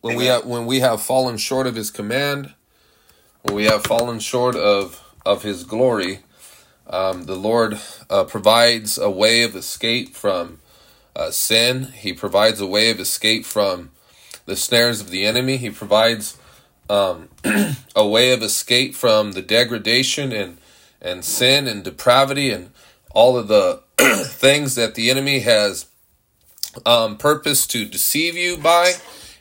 when we have when we have fallen short of his command, when we have fallen short of of his glory, um, the Lord uh, provides a way of escape from uh, sin. He provides a way of escape from the snares of the enemy. He provides um, a way of escape from the degradation and and sin and depravity and all of the things that the enemy has um, purpose to deceive you by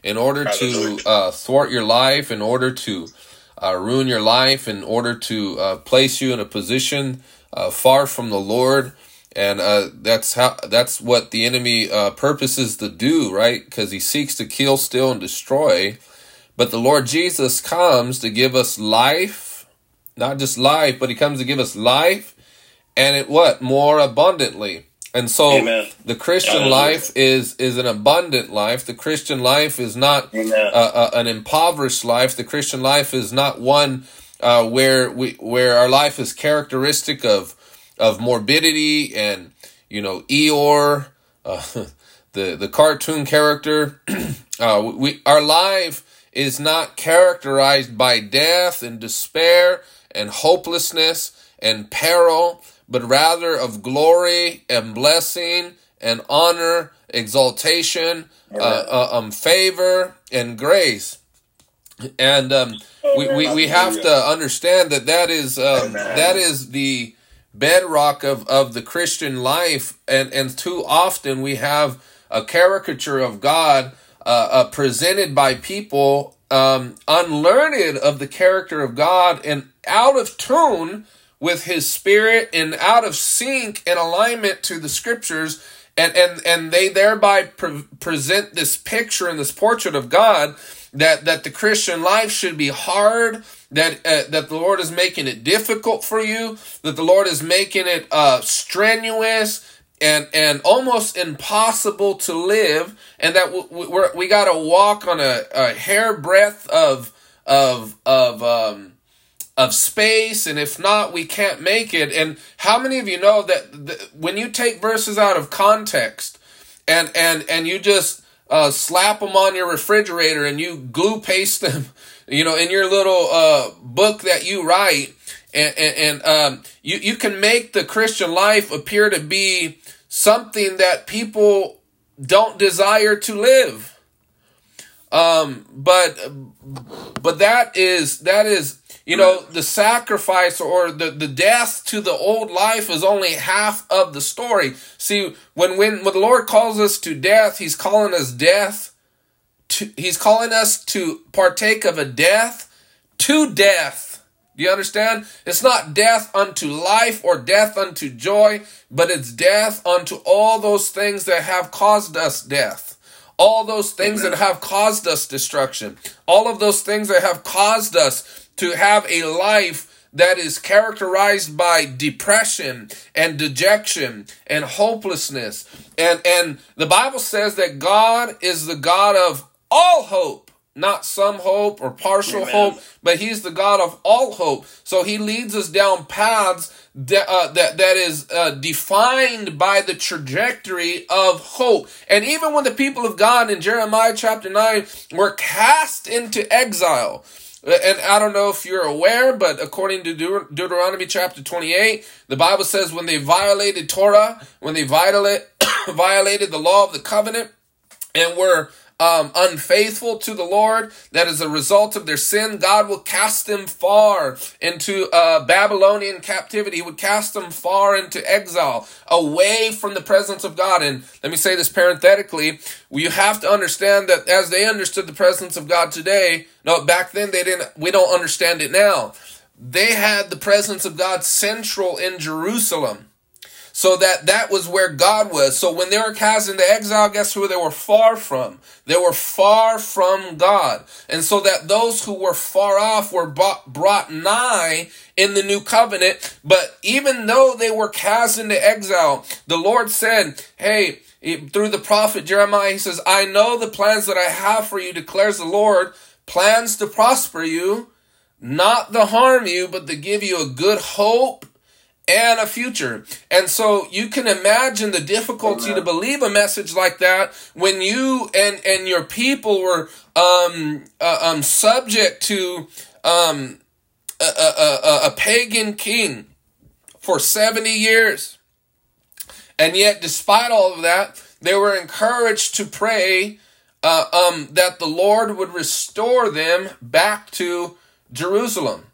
in order to uh, thwart your life, in order to uh, ruin your life, in order to uh, place you in a position uh, far from the Lord. And uh, that's how that's what the enemy uh, purposes to do, right? Because he seeks to kill, steal, and destroy. But the Lord Jesus comes to give us life, not just life, but he comes to give us life, and it what more abundantly. And so Amen. the Christian life is is an abundant life. The Christian life is not uh, uh, an impoverished life. The Christian life is not one uh, where we where our life is characteristic of of morbidity and you know Eeyore, uh, the the cartoon character. Uh, we our life is not characterized by death and despair and hopelessness and peril but rather of glory and blessing and honor, exaltation, uh, uh, um, favor, and grace. And um, we, we, we have to understand that that is um, that is the bedrock of, of the Christian life, and and too often we have a caricature of God uh, uh, presented by people um, unlearned of the character of God and out of tune with his spirit and out of sync and alignment to the scriptures and and and they thereby pre- present this picture and this portrait of God that that the Christian life should be hard that uh, that the Lord is making it difficult for you that the Lord is making it uh, strenuous and and almost impossible to live and that we, we got to walk on a, a hair breadth of of of um of space and if not we can't make it. And how many of you know that when you take verses out of context and and and you just uh, slap them on your refrigerator and you glue paste them you know in your little uh, book that you write and, and, and um, you, you can make the christian life appear to be something that people don't desire to live. Um, but but that is that is you know, the sacrifice or the, the death to the old life is only half of the story. See, when, when, when the Lord calls us to death, He's calling us death. To, he's calling us to partake of a death to death. Do you understand? It's not death unto life or death unto joy, but it's death unto all those things that have caused us death. All those things Amen. that have caused us destruction. All of those things that have caused us to have a life that is characterized by depression and dejection and hopelessness. And, and the Bible says that God is the God of all hope, not some hope or partial Amen. hope, but He's the God of all hope. So He leads us down paths that, uh, that, that is uh, defined by the trajectory of hope. And even when the people of God in Jeremiah chapter 9 were cast into exile, and I don't know if you're aware, but according to Deut- Deuteronomy chapter 28, the Bible says when they violated Torah, when they violate, violated the law of the covenant, and were um, unfaithful to the Lord, that as a result of their sin, God will cast them far into uh, Babylonian captivity. He would cast them far into exile, away from the presence of God. And let me say this parenthetically: you have to understand that as they understood the presence of God today, no, back then they didn't. We don't understand it now. They had the presence of God central in Jerusalem. So that that was where God was. So when they were cast into exile, guess who they were far from? They were far from God. And so that those who were far off were brought nigh in the new covenant. But even though they were cast into exile, the Lord said, Hey, through the prophet Jeremiah, he says, I know the plans that I have for you, declares the Lord, plans to prosper you, not to harm you, but to give you a good hope and a future. And so you can imagine the difficulty Amen. to believe a message like that when you and and your people were um, uh, um subject to um a, a, a, a pagan king for 70 years. And yet despite all of that, they were encouraged to pray uh, um, that the Lord would restore them back to Jerusalem.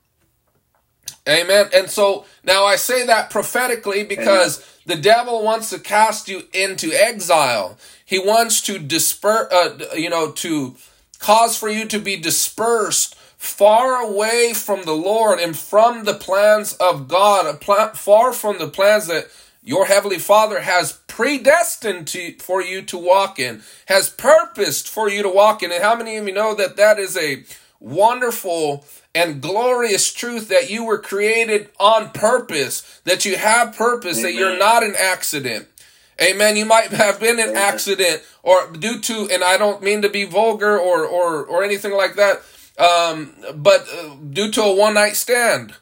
Amen. And so now I say that prophetically because Amen. the devil wants to cast you into exile. He wants to disperse, uh, you know, to cause for you to be dispersed far away from the Lord and from the plans of God, far from the plans that your heavenly Father has predestined to, for you to walk in, has purposed for you to walk in. And how many of you know that that is a wonderful and glorious truth that you were created on purpose, that you have purpose, Amen. that you're not an accident. Amen. You might have been an accident or due to, and I don't mean to be vulgar or, or, or anything like that, um, but uh, due to a one night stand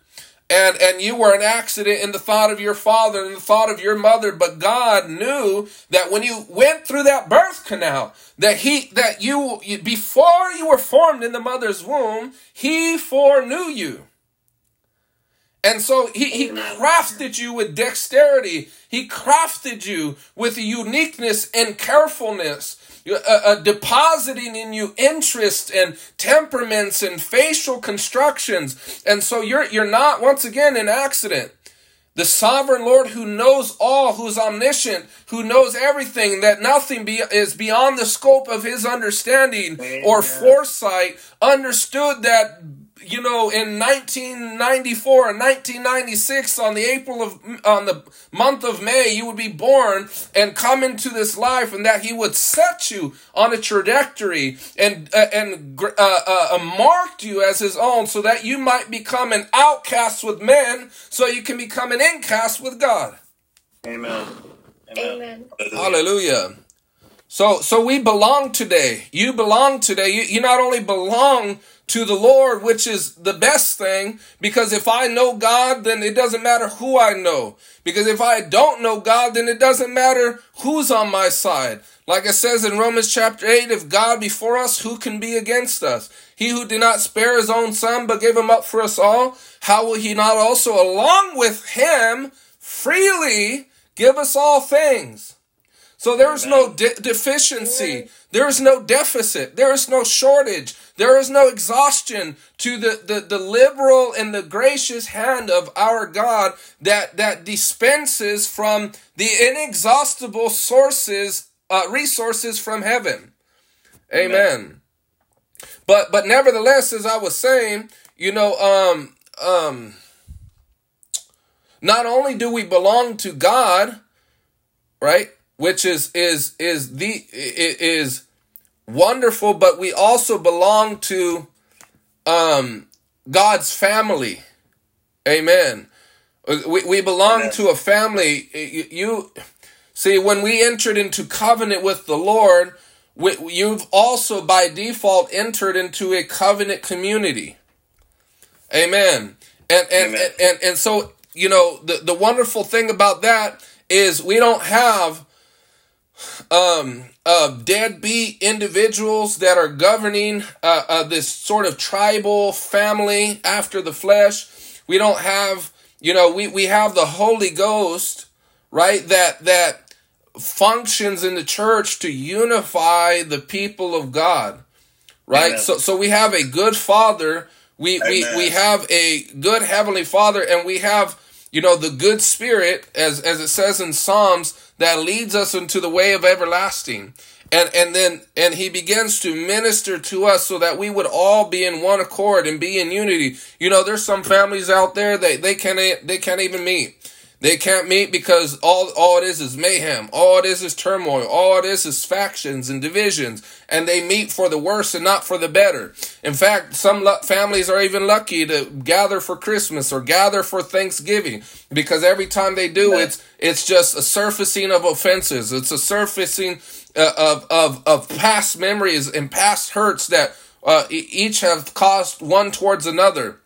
and and you were an accident in the thought of your father and the thought of your mother but god knew that when you went through that birth canal that he that you before you were formed in the mother's womb he foreknew you. And so he, he crafted you with dexterity. He crafted you with uniqueness and carefulness uh, uh, depositing in you interests and temperaments and facial constructions. And so you're, you're not, once again, an accident. The sovereign Lord who knows all, who's omniscient, who knows everything, that nothing be, is beyond the scope of his understanding Amen. or foresight, understood that you know, in 1994 and 1996, on the April of, on the month of May, you would be born and come into this life, and that He would set you on a trajectory and uh, and uh, uh, uh, marked you as His own, so that you might become an outcast with men, so you can become an incast with God. Amen. Amen. Hallelujah. So, so we belong today. You belong today. You, you not only belong to the Lord, which is the best thing, because if I know God, then it doesn't matter who I know. Because if I don't know God, then it doesn't matter who's on my side. Like it says in Romans chapter 8, if God be for us, who can be against us? He who did not spare his own son, but gave him up for us all, how will he not also, along with him, freely give us all things? So there's no de- deficiency. There is no deficit. There is no shortage. There is no exhaustion to the, the, the liberal and the gracious hand of our God that, that dispenses from the inexhaustible sources, uh, resources from heaven. Amen. Amen. But, but nevertheless, as I was saying, you know, um, um, not only do we belong to God, right, which is is is the is wonderful, but we also belong to um, God's family. Amen. We, we belong Amen. to a family. You, you, see, when we entered into covenant with the Lord, we, you've also by default entered into a covenant community. Amen. And and, Amen. and, and and so you know the the wonderful thing about that is we don't have um of deadbeat individuals that are governing uh, uh, this sort of tribal family after the flesh. We don't have, you know, we, we have the Holy Ghost, right? That that functions in the church to unify the people of God, right? Amen. So so we have a good Father. We we we have a good heavenly Father, and we have you know the good Spirit, as as it says in Psalms that leads us into the way of everlasting. And, and then, and he begins to minister to us so that we would all be in one accord and be in unity. You know, there's some families out there that they can't, they can't even meet. They can't meet because all, all it is is mayhem. All it is is turmoil. All it is is factions and divisions. And they meet for the worse and not for the better. In fact, some families are even lucky to gather for Christmas or gather for Thanksgiving because every time they do, it's, it's just a surfacing of offenses. It's a surfacing uh, of, of, of past memories and past hurts that uh, each have caused one towards another.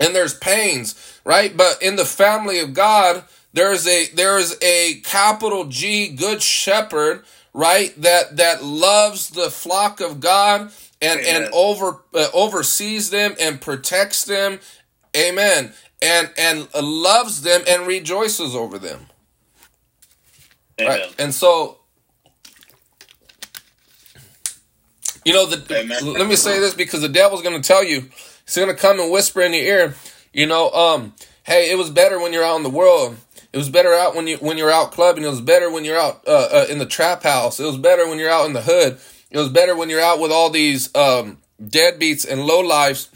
and there's pains, right? But in the family of God, there's a there's a capital G good shepherd, right? That that loves the flock of God and Amen. and over uh, oversees them and protects them. Amen. And and loves them and rejoices over them. Amen. Right? And so you know the Amen. let me say this because the devil's going to tell you he's going to come and whisper in your ear, you know, um hey, it was better when you're out in the world it was better out when you when you're out clubbing. It was better when you're out uh, uh, in the trap house. It was better when you're out in the hood. It was better when you're out with all these um, deadbeats and low lives,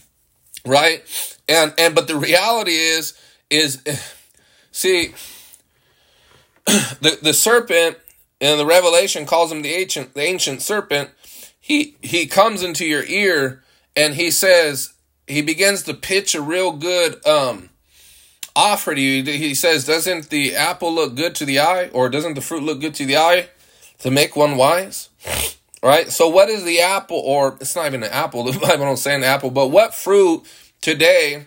right? And and but the reality is is see the the serpent in the Revelation calls him the ancient the ancient serpent. He he comes into your ear and he says he begins to pitch a real good um offer to you. He says, Doesn't the apple look good to the eye? Or doesn't the fruit look good to the eye to make one wise? Right? So, what is the apple? Or it's not even an apple. The Bible don't say an apple, but what fruit today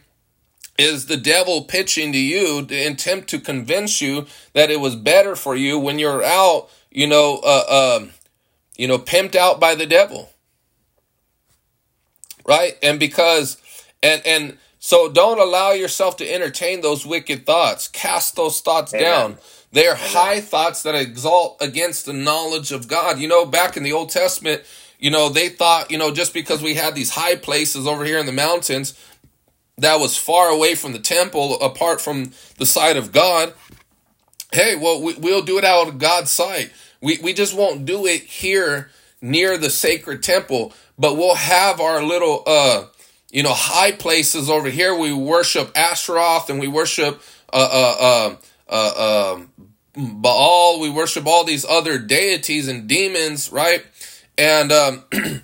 is the devil pitching to you to attempt to convince you that it was better for you when you're out, you know, uh, uh, you know, pimped out by the devil, right? And because, and and so don't allow yourself to entertain those wicked thoughts. Cast those thoughts Amen. down. They are Amen. high thoughts that exalt against the knowledge of God. You know, back in the Old Testament, you know, they thought, you know, just because we had these high places over here in the mountains that was far away from the temple, apart from the sight of God, hey, well, we, will do it out of God's sight. We, we just won't do it here near the sacred temple, but we'll have our little, uh, you know, high places over here. We worship Ashtaroth and we worship uh, uh, uh, uh, um, Baal. We worship all these other deities and demons, right? And um,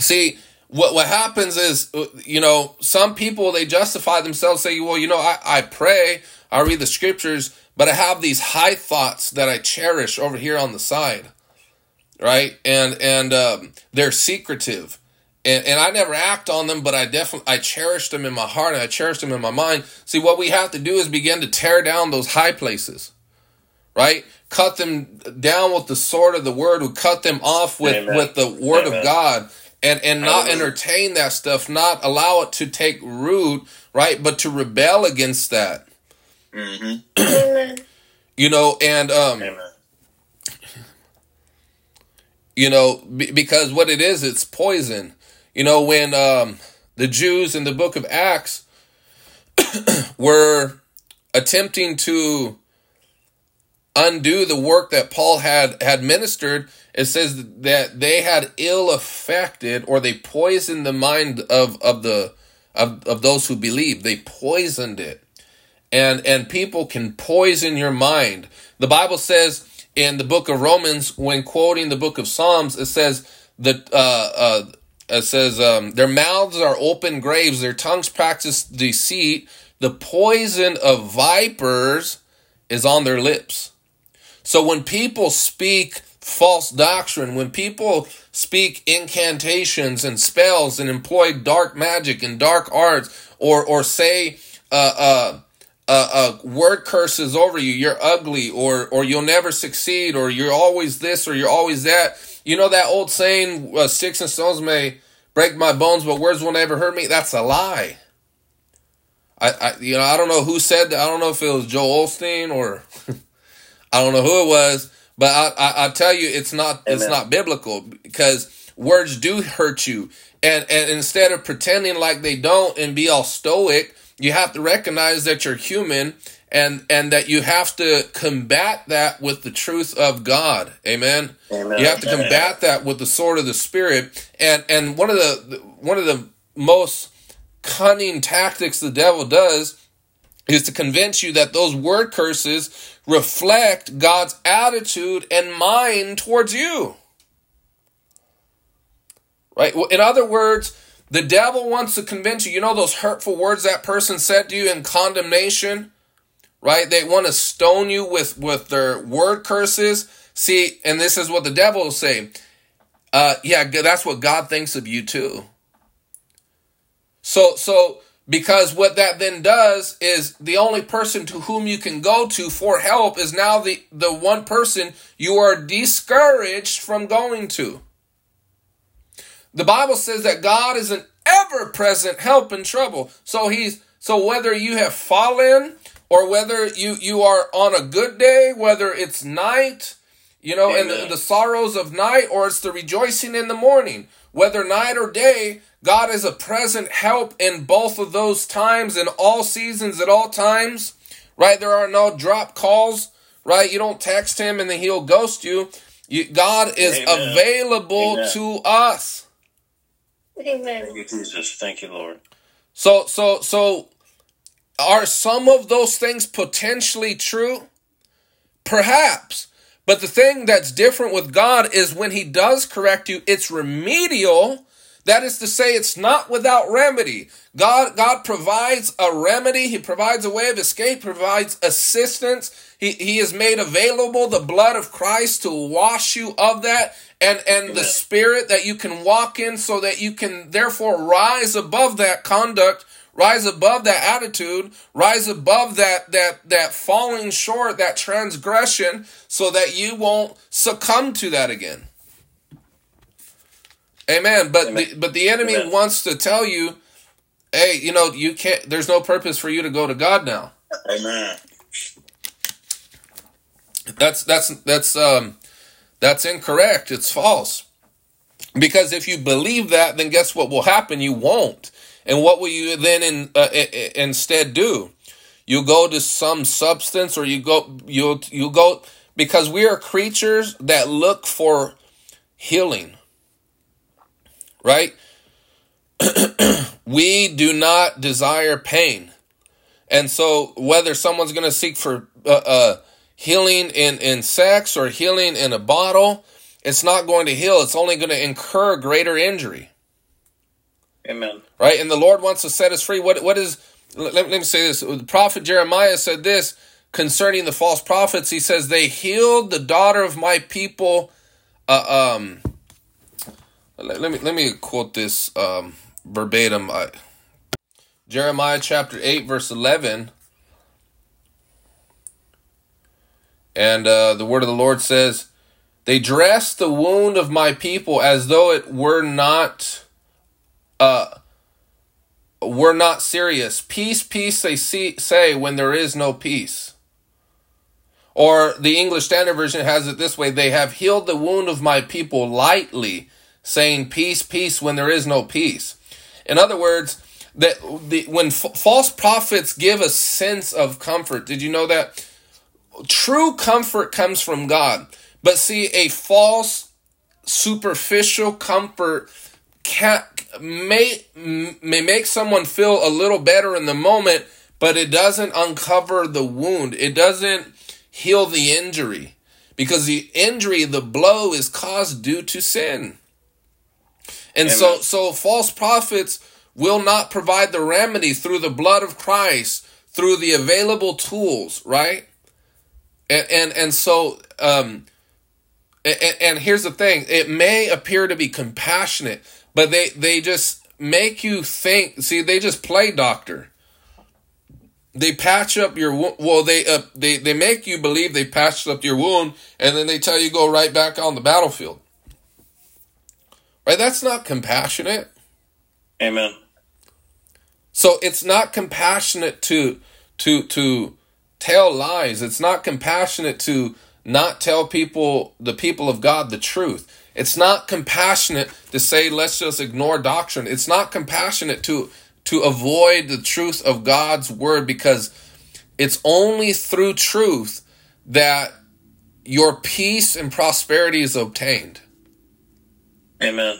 see, what what happens is, uh, you know, some people they justify themselves, say, well, you know, I, I pray, I read the scriptures, but I have these high thoughts that I cherish over here on the side, right? And and um, they're secretive and, and I never act on them, but I definitely I cherish them in my heart and I cherish them in my mind. See, what we have to do is begin to tear down those high places, right? Cut them down with the sword of the word. We cut them off with Amen. with the word Amen. of God, and and not entertain that stuff, not allow it to take root, right? But to rebel against that. Mm-hmm. you know, and um. Amen you know because what it is it's poison you know, when um, the Jews in the book of Acts were attempting to undo the work that Paul had had ministered, it says that they had ill affected or they poisoned the mind of of the of, of those who believe. They poisoned it. And and people can poison your mind. The Bible says in the book of Romans, when quoting the book of Psalms, it says that uh, uh, it says, um, Their mouths are open graves, their tongues practice deceit. The poison of vipers is on their lips. So when people speak false doctrine, when people speak incantations and spells and employ dark magic and dark arts, or or say uh, uh, uh, uh, word curses over you, you're ugly, or or you'll never succeed, or you're always this, or you're always that. You know that old saying, uh, sticks and stones may break my bones, but words will never hurt me. That's a lie. I, I you know, I don't know who said that. I don't know if it was Joel Osteen or I don't know who it was, but I, I, I tell you, it's not, Amen. it's not biblical because words do hurt you. And, and instead of pretending like they don't and be all stoic, you have to recognize that you're human and and that you have to combat that with the truth of God. Amen. Amen. You have to combat that with the sword of the spirit. And and one of the one of the most cunning tactics the devil does is to convince you that those word curses reflect God's attitude and mind towards you. Right? In other words, the devil wants to convince you, you know those hurtful words that person said to you in condemnation? Right? They want to stone you with with their word curses. See, and this is what the devil will say. Uh, yeah, that's what God thinks of you too. So, so Because what that then does is the only person to whom you can go to for help is now the, the one person you are discouraged from going to. The Bible says that God is an ever present help in trouble. So he's so whether you have fallen or whether you you are on a good day, whether it's night, you know, Amen. and the, the sorrows of night, or it's the rejoicing in the morning, whether night or day, God is a present help in both of those times, in all seasons, at all times. Right? There are no drop calls. Right? You don't text him and then he'll ghost you. you God is Amen. available Amen. to us. Amen. Thank you, Jesus. Thank you, Lord. So, so, so, are some of those things potentially true? Perhaps. But the thing that's different with God is when He does correct you, it's remedial. That is to say, it's not without remedy. God, God provides a remedy. He provides a way of escape, provides assistance. He, he has made available the blood of Christ to wash you of that and, and the spirit that you can walk in so that you can therefore rise above that conduct rise above that attitude. Rise above that that that falling short that transgression so that you won't succumb to that again. Amen. But amen. the but the enemy amen. wants to tell you hey you know you can't there's no purpose for you to go to god now. Amen. That's that's that's um that's incorrect. It's false. Because if you believe that then guess what will happen? You won't and what will you then in, uh, instead do? You go to some substance or you go you you go because we are creatures that look for healing. Right? we do not desire pain. And so whether someone's going to seek for uh, uh, healing in, in sex or healing in a bottle, it's not going to heal. It's only going to incur greater injury. Amen. Right? And the Lord wants to set us free. What what is let, let me say this. The prophet Jeremiah said this concerning the false prophets. He says, They healed the daughter of my people. Uh, um let, let me let me quote this um verbatim. I, Jeremiah chapter 8, verse 11. And uh, the word of the Lord says, They dressed the wound of my people as though it were not uh, we're not serious. Peace, peace, they see, say when there is no peace. Or the English Standard Version has it this way they have healed the wound of my people lightly, saying peace, peace when there is no peace. In other words, that the, when f- false prophets give a sense of comfort, did you know that? True comfort comes from God. But see, a false, superficial comfort can may may make someone feel a little better in the moment, but it doesn't uncover the wound. It doesn't heal the injury because the injury, the blow, is caused due to sin. And Amen. so, so false prophets will not provide the remedy through the blood of Christ, through the available tools, right? And and and so, um, and, and here's the thing: it may appear to be compassionate but they they just make you think. See, they just play doctor. They patch up your well. They uh, they they make you believe they patched up your wound, and then they tell you go right back on the battlefield. Right? That's not compassionate. Amen. So it's not compassionate to to to tell lies. It's not compassionate to not tell people the people of God the truth. It's not compassionate to say let's just ignore doctrine. It's not compassionate to to avoid the truth of God's word because it's only through truth that your peace and prosperity is obtained. Amen.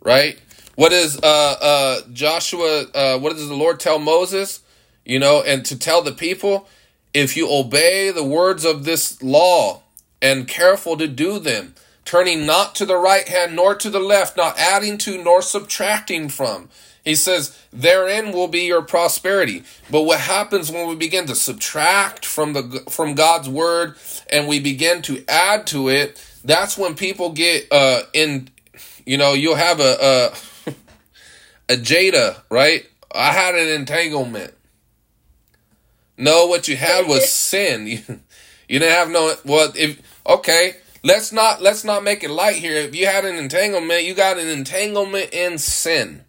Right? What is uh uh Joshua uh what does the Lord tell Moses? You know, and to tell the people, if you obey the words of this law and careful to do them, turning not to the right hand nor to the left, not adding to nor subtracting from. He says, therein will be your prosperity. But what happens when we begin to subtract from the from God's word and we begin to add to it, that's when people get uh in you know, you'll have a a, a Jada, right? I had an entanglement. No, what you had was sin. You, you didn't have no well if okay, let's not let's not make it light here. If you had an entanglement, you got an entanglement in sin.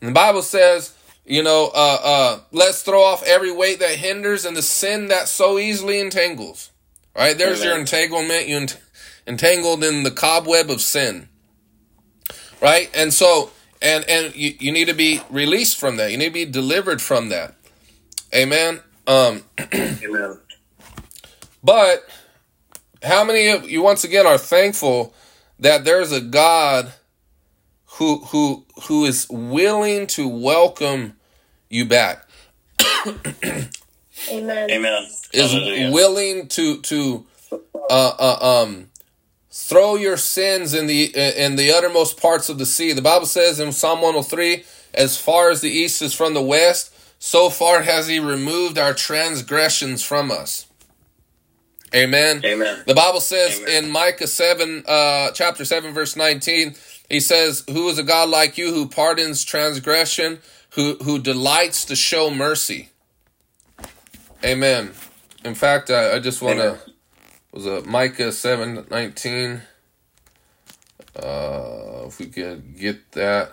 And the Bible says, you know, uh uh let's throw off every weight that hinders and the sin that so easily entangles. Right? There's Amen. your entanglement. You ent- entangled in the cobweb of sin. Right? And so and and you, you need to be released from that. You need to be delivered from that. Amen. Um Amen. But how many of you once again are thankful that there's a God who who who is willing to welcome you back? Amen. Amen. Is Hallelujah. willing to to uh, uh, um throw your sins in the in the uttermost parts of the sea. The Bible says in Psalm 103, as far as the east is from the west, so far has he removed our transgressions from us. Amen. Amen. The Bible says Amen. in Micah 7, uh, chapter 7, verse 19, he says, Who is a God like you who pardons transgression, who, who delights to show mercy? Amen. In fact, I, I just want to, was it Micah 7, 19? Uh, if we could get that.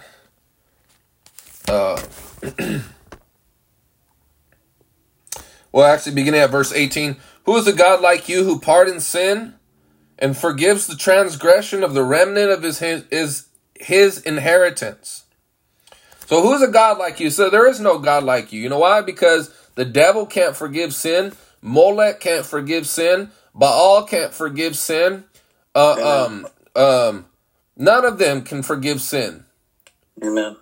Uh, well, actually, beginning at verse 18. Who is a God like you who pardons sin and forgives the transgression of the remnant of his, his, his inheritance? So who's a God like you? So there is no God like you. You know why? Because the devil can't forgive sin. Molech can't forgive sin. Baal can't forgive sin. Uh, um, um, none of them can forgive sin. Amen.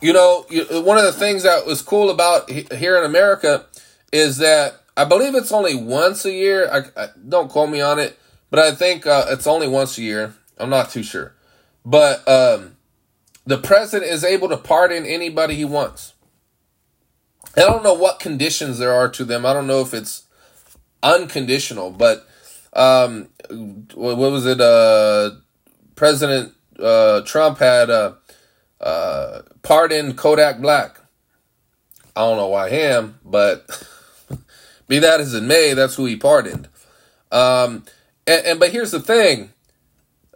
You know, one of the things that was cool about here in America is that I believe it's only once a year. I, I don't quote me on it, but I think uh, it's only once a year. I'm not too sure, but um, the president is able to pardon anybody he wants. I don't know what conditions there are to them. I don't know if it's unconditional, but um, what was it? Uh, President uh, Trump had uh, uh, pardoned Kodak Black. I don't know why him, but Be that as it may, that's who he pardoned. Um, and, and but here's the thing.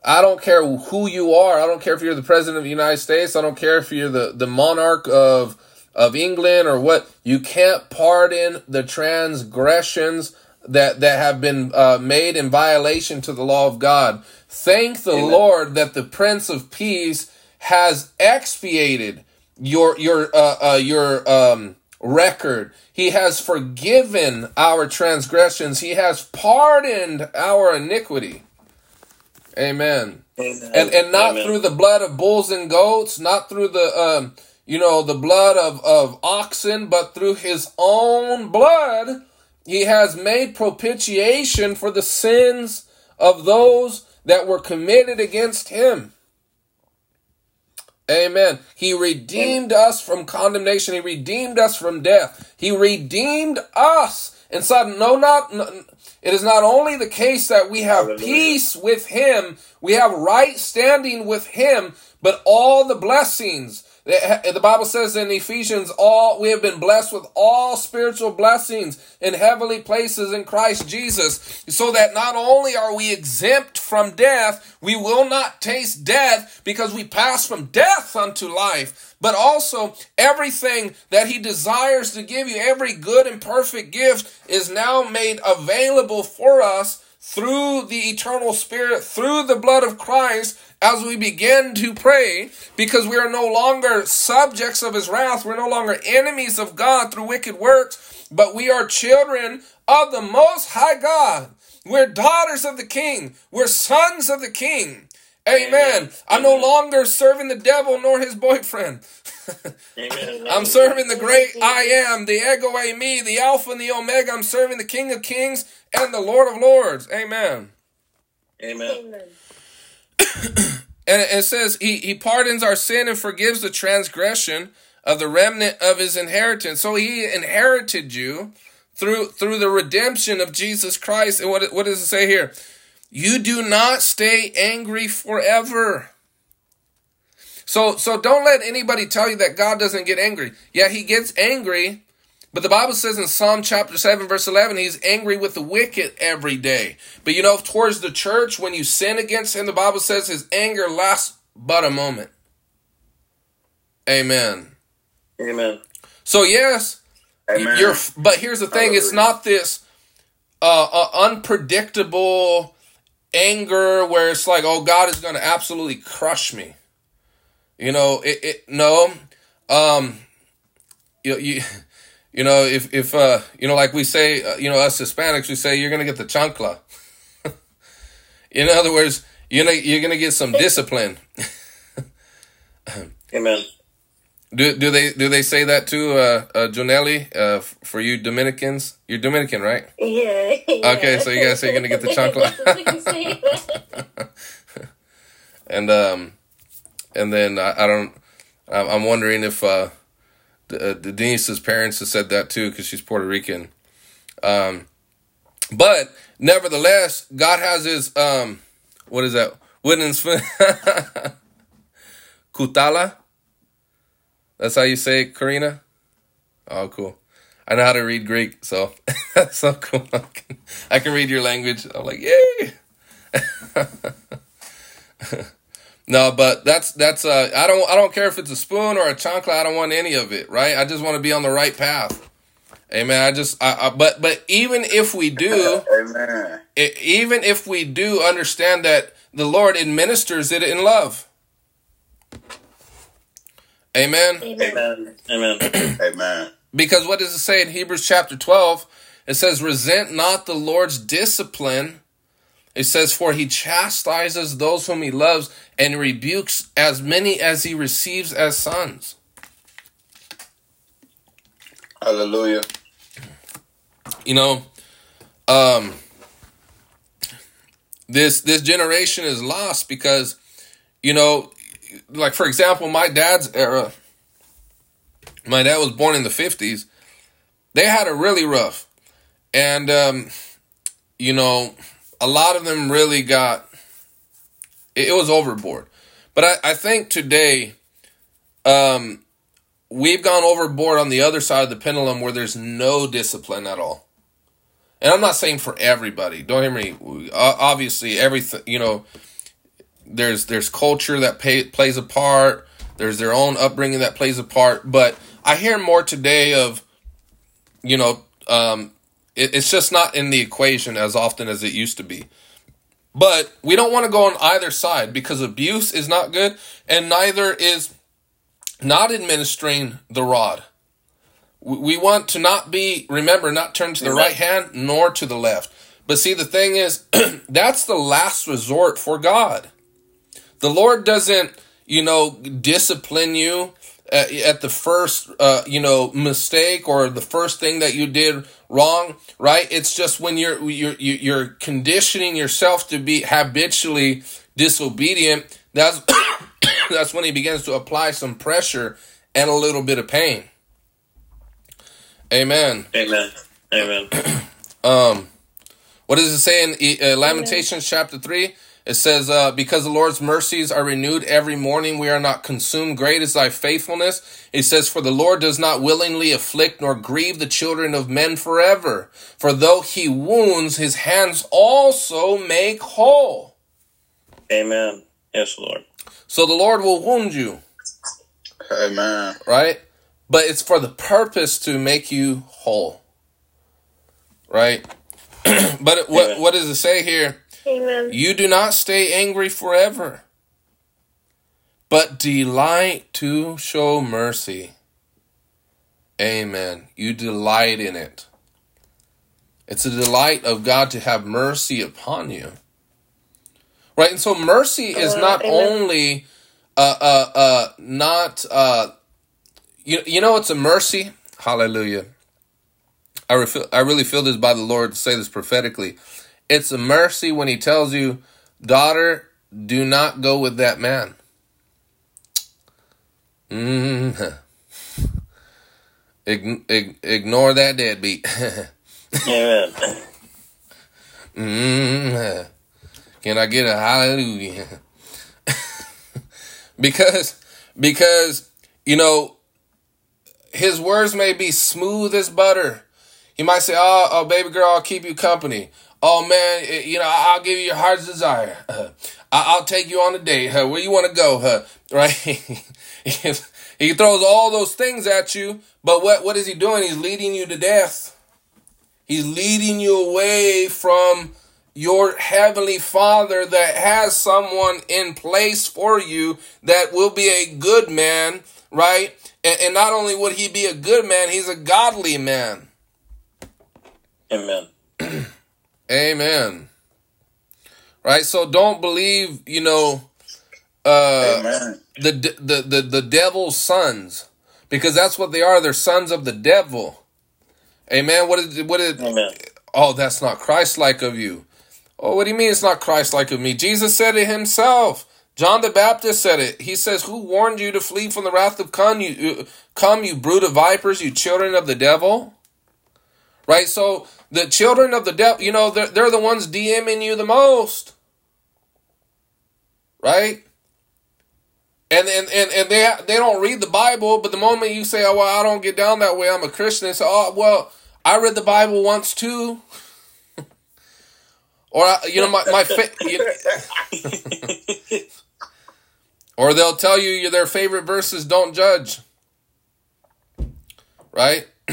I don't care who you are. I don't care if you're the president of the United States. I don't care if you're the, the monarch of of England or what. You can't pardon the transgressions that that have been uh, made in violation to the law of God. Thank the Amen. Lord that the Prince of Peace has expiated your your uh, uh, your um, record. He has forgiven our transgressions. He has pardoned our iniquity. Amen. Amen. And and not Amen. through the blood of bulls and goats, not through the um, you know, the blood of, of oxen, but through his own blood, he has made propitiation for the sins of those that were committed against him. Amen. He redeemed us from condemnation. He redeemed us from death. He redeemed us. And so, no, not, it is not only the case that we have Hallelujah. peace with Him, we have right standing with Him, but all the blessings the Bible says in Ephesians, all we have been blessed with all spiritual blessings in heavenly places in Christ Jesus, so that not only are we exempt from death, we will not taste death because we pass from death unto life, but also everything that He desires to give you, every good and perfect gift is now made available for us through the eternal Spirit, through the blood of Christ, as we begin to pray, because we are no longer subjects of his wrath, we're no longer enemies of God through wicked works, but we are children of the Most High God. We're daughters of the King, we're sons of the King. Amen. Amen. I'm no longer serving the devil nor his boyfriend. Amen. I'm serving the great I am, the ego eimi, the Alpha and the Omega. I'm serving the King of Kings and the Lord of Lords. Amen. Amen. and it says he, he pardons our sin and forgives the transgression of the remnant of his inheritance. So he inherited you through through the redemption of Jesus Christ. And what, what does it say here? You do not stay angry forever. So so don't let anybody tell you that God doesn't get angry. Yeah, he gets angry, but the Bible says in Psalm chapter 7 verse 11 he's angry with the wicked every day. But you know towards the church when you sin against him the Bible says his anger lasts but a moment. Amen. Amen. So yes, Amen. you're but here's the thing it's not this uh, uh unpredictable anger where it's like oh God is going to absolutely crush me. You know, it, it no um you you you know if if uh you know like we say uh, you know us Hispanics we say you're going to get the chancla. In other words, you know you're going to get some discipline. Amen. Do do they do they say that too, uh, uh Jonelli? Uh, for you Dominicans, you're Dominican, right? Yeah. yeah. Okay, so you guys say you're gonna get the chocolate. We can say that. And um, and then I, I don't. I'm wondering if uh, uh, Denise's parents have said that too because she's Puerto Rican. Um, but nevertheless, God has His um, what is that? Wooden spoon. Kutala. That's how you say it, Karina. Oh, cool. I know how to read Greek, so that's so cool. I can, I can read your language. I'm like, yay. no, but that's that's uh I don't I don't care if it's a spoon or a chancla, I don't want any of it, right? I just want to be on the right path. Amen. I just I, I but but even if we do, Amen. i even if we do understand that the Lord administers it in love. Amen. Amen. Amen. Amen. Amen. Because what does it say in Hebrews chapter 12? It says, Resent not the Lord's discipline. It says, For he chastises those whom he loves and rebukes as many as he receives as sons. Hallelujah. You know, um, this this generation is lost because, you know, like for example, my dad's era, my dad was born in the 50s. They had it really rough. And, um, you know, a lot of them really got, it, was overboard. But I, I think today, um, we've gone overboard on the other side of the pendulum where there's no discipline at all. And I'm not saying for everybody. Don't hear me. Obviously, everything you know. There's there's culture that pay, plays a part. There's their own upbringing that plays a part. But I hear more today of, you know, um, it, it's just not in the equation as often as it used to be. But we don't want to go on either side because abuse is not good, and neither is not administering the rod. We we want to not be, remember, not turn to the right hand nor to the left. But see, the thing is, that's the last resort for God. The Lord doesn't, you know, discipline you at, at the first, uh, you know, mistake or the first thing that you did wrong, right? It's just when you're you're you're conditioning yourself to be habitually disobedient. That's that's when He begins to apply some pressure and a little bit of pain. Amen. Amen. Amen. Um, what does it say in uh, Lamentations chapter 3? It says, uh, Because the Lord's mercies are renewed every morning, we are not consumed. Great is thy faithfulness. It says, For the Lord does not willingly afflict nor grieve the children of men forever. For though he wounds, his hands also make whole. Amen. Yes, Lord. So the Lord will wound you, Amen. right? But it's for the purpose to make you whole, right? but it, what, what does it say here? Amen. You do not stay angry forever, but delight to show mercy. Amen. You delight in it. It's a delight of God to have mercy upon you. Right? And so mercy is not amen. only uh uh uh not uh you you know it's a mercy. Hallelujah. I re—I really feel this by the Lord to say this prophetically. It's a mercy when he tells you, daughter, do not go with that man. Mm. Ign- ig- ignore that deadbeat. Amen. mm. Can I get a hallelujah? because because you know his words may be smooth as butter. He might say, "Oh, oh baby girl, I'll keep you company." Oh man, eh, you know I'll give you your heart's desire. Uh, I'll take you on a date. Huh? Where you want to go? Huh? Right? he throws all those things at you, but what what is he doing? He's leading you to death. He's leading you away from your heavenly father that has someone in place for you that will be a good man, right? And, and not only would he be a good man, he's a godly man. Amen. Amen. Right? So don't believe, you know, uh, the, the the the devil's sons because that's what they are. They're sons of the devil. Amen. What is what is? Amen. Oh, that's not Christ-like of you. Oh, what do you mean it's not Christ-like of me? Jesus said it himself. John the Baptist said it. He says, "Who warned you to flee from the wrath of come you, you come you brood of vipers, you children of the devil?" Right? So the children of the devil, you know, they're, they're the ones DMing you the most. Right? And, and, and, and they they don't read the Bible, but the moment you say, "Oh well, I don't get down that way. I'm a Christian," say, "Oh well, I read the Bible once too." or you know, my my fa- you or they'll tell you their favorite verses don't judge. Right?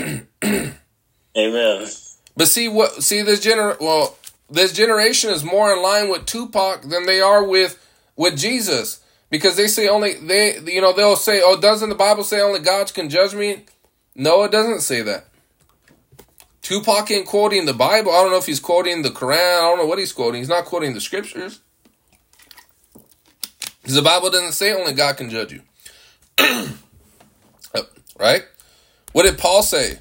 Amen. But see what see this gener well this generation is more in line with Tupac than they are with with Jesus because they say only they you know they'll say oh doesn't the Bible say only God can judge me? No, it doesn't say that. Tupac ain't quoting the Bible. I don't know if he's quoting the Quran. I don't know what he's quoting. He's not quoting the scriptures. Because the Bible doesn't say only God can judge you. right? What did Paul say?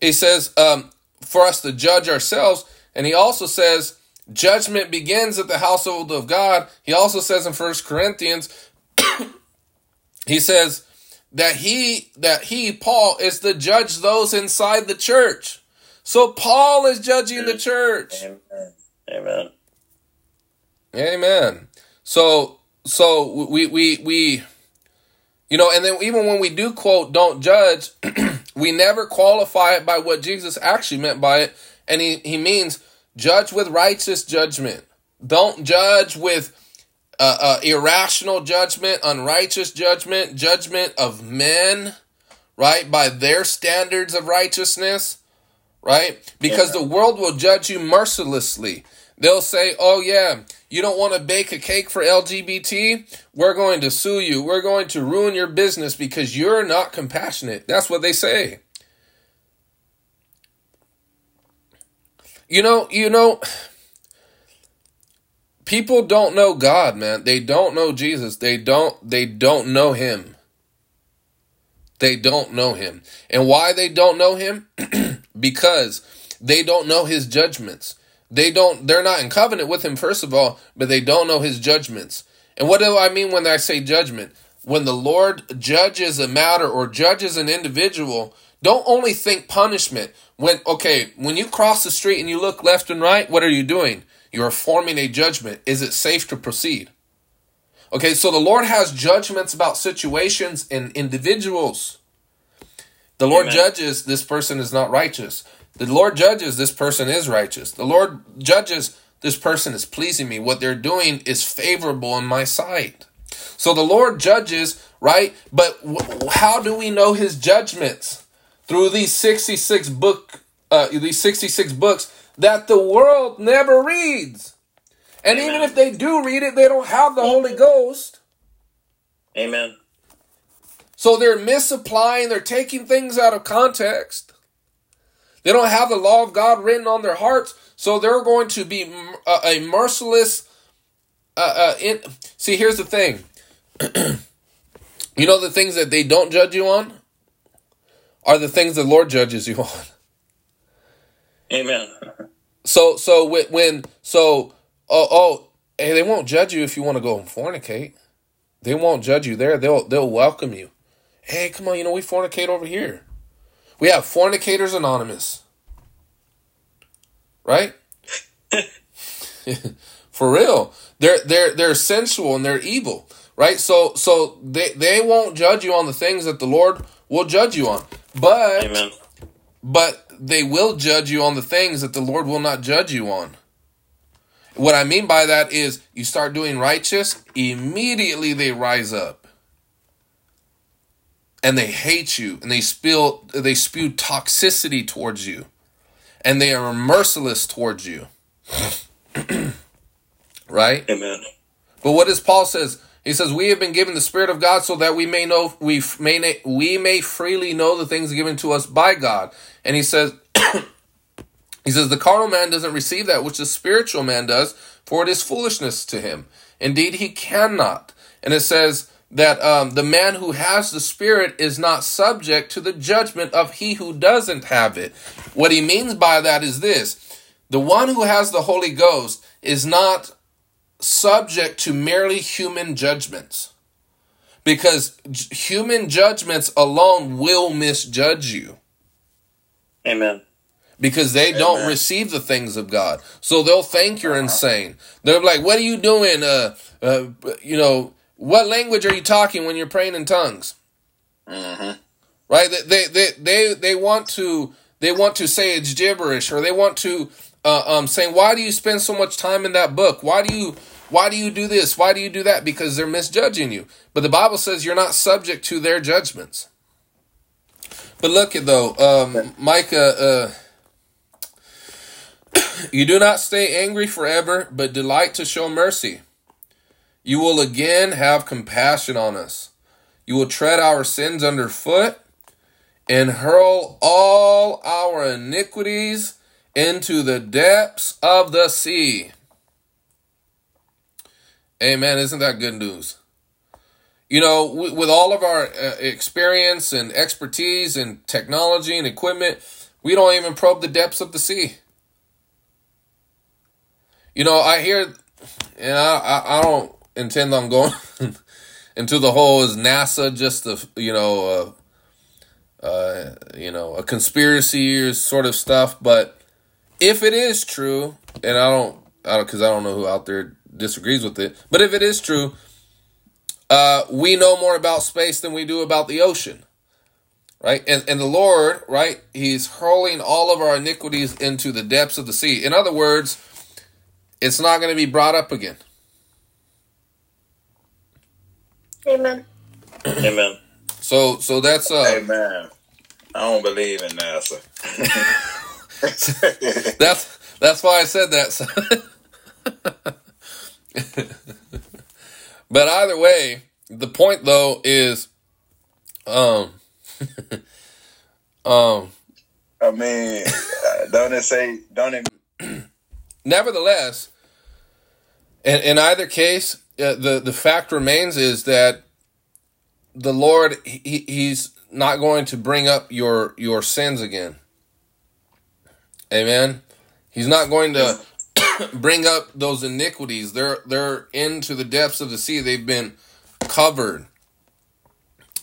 He says, um, for us to judge ourselves. And he also says, judgment begins at the household of God. He also says in First Corinthians, he says that he, that he, Paul, is to judge those inside the church. So Paul is judging the church. Amen. Amen. Amen. So so we we we you know, and then even when we do quote don't judge, we never qualify it by what Jesus actually meant by it. And he, he means judge with righteous judgment. Don't judge with uh, uh, irrational judgment, unrighteous judgment, judgment of men, right? By their standards of righteousness, right? Because the world will judge you mercilessly. They'll say, oh, yeah, you don't want to bake a cake for LGBT? We're going to sue you. We're going to ruin your business because you're not compassionate. That's what they say. You know, you know, people don't know God, man. They don't know Jesus. They don't they don't know him. They don't know him. And why they don't know him? because they don't know his judgments. They don't they're not in covenant with him first of all, but they don't know his judgments. And what do I mean when I say judgment? When the Lord judges a matter or judges an individual, don't only think punishment. When okay, when you cross the street and you look left and right, what are you doing? You are forming a judgment. Is it safe to proceed? Okay, so the Lord has judgments about situations and individuals. The Lord Amen. judges this person is not righteous. The Lord judges this person is righteous. The Lord judges this person is pleasing me. What they're doing is favorable in my sight. So the Lord judges, right? But w- how do we know his judgments? Through these 66 book uh, these 66 books that the world never reads. And even if they do read it, they don't have the Holy Ghost. Amen. So they're misapplying, they're taking things out of context. They don't have the law of God written on their hearts, so they're going to be a merciless. Uh, uh, in, see, here's the thing. you know the things that they don't judge you on are the things the Lord judges you on. Amen. So, so when, when so, oh, oh, hey, they won't judge you if you want to go and fornicate. They won't judge you there. They'll they'll welcome you. Hey, come on, you know we fornicate over here. We have fornicators anonymous, right? For real, they're they're they're sensual and they're evil. right? So so they they won't judge you on the things that the Lord will judge you on. But Amen. but they will judge you on the things that the Lord will not judge you on. What I mean by that is you start doing righteous, immediately they rise up. And they hate you and they spill they spew toxicity towards you. And they are merciless towards you. right? Amen. But what does Paul says? He says, "We have been given the Spirit of God, so that we may know we may we may freely know the things given to us by God." And he says, he says, "The carnal man doesn't receive that which the spiritual man does, for it is foolishness to him. Indeed, he cannot." And it says that um, the man who has the Spirit is not subject to the judgment of he who doesn't have it. What he means by that is this: the one who has the Holy Ghost is not subject to merely human judgments. Because j- human judgments alone will misjudge you. Amen. Because they don't receive the things of God. So they'll think you're insane. They're like, what are you doing? Uh, uh, you know, what language are you talking when you're praying in tongues? Mm-hmm. right? They they they they, they want to they want to say it's gibberish or they want to uh, um saying why do you spend so much time in that book? Why do you why do you do this? Why do you do that? Because they're misjudging you. But the bible says you're not subject to their judgments. But look at though um micah uh you do not stay angry forever but delight to show mercy you will again have compassion on us you will tread our sins underfoot and hurl all our iniquities into the depths of the sea. Amen. Isn't that good news? You know, with, all of our uh, experience and expertise and technology and equipment, we don't even probe the depths of the sea. You know, I hear, and I, I, I don't intend on going into the whole is NASA just a you know uh, uh, you know a conspiracy or sort of stuff, but if it is true, and I don't I don't because I don't know who out there disagrees with it, but if it is true, uh, we know more about space than we do about the ocean. Right? And and the Lord, right, He's hurling all of our iniquities into the depths of the sea. In other words, it's not going to be brought up again. Amen. Amen. So so that's uh Amen. I don't believe in NASA. that's that's why I said that. but either way, the point though is um um I mean, uh, don't it say? Don't it? nevertheless in, in either case uh, the the fact remains is that the lord he, he's not going to bring up your your sins again. Amen? He's not going to bring up those iniquities. They're they're into the depths of the sea. They've been covered.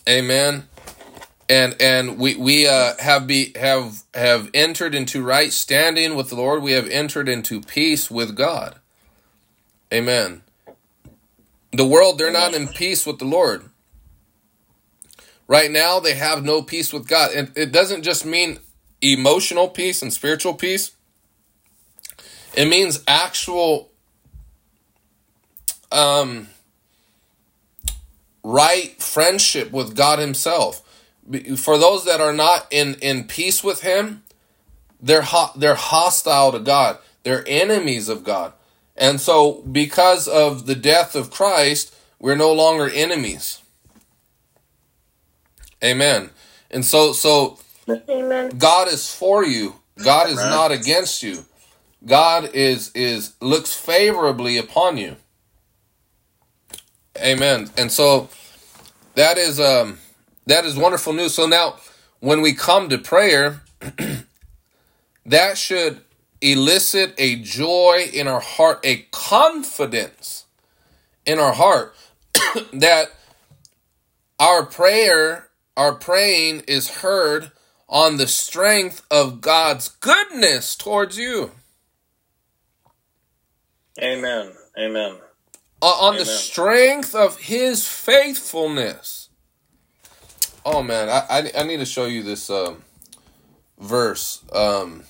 Amen? And and we we uh, have be have have entered into right standing with the Lord. We have entered into peace with God. Amen. The world they're not in peace with the Lord. Right now they have no peace with God. And it doesn't just mean emotional peace and spiritual peace. It means actual um right friendship with God himself for those that are not in in peace with him they're ho- they're hostile to God they're enemies of God and so because of the death of Christ we're no longer enemies. Amen. And so so Amen. God is for you. God is not against you. God is is looks favorably upon you. Amen. And so that is um that is wonderful news. So now, when we come to prayer, that should elicit a joy in our heart, a confidence in our heart that our prayer, our praying is heard on the strength of God's goodness towards you. Amen. Amen. on the strength of his faithfulness. Oh man, I I, I need to show you this um, verse. Um,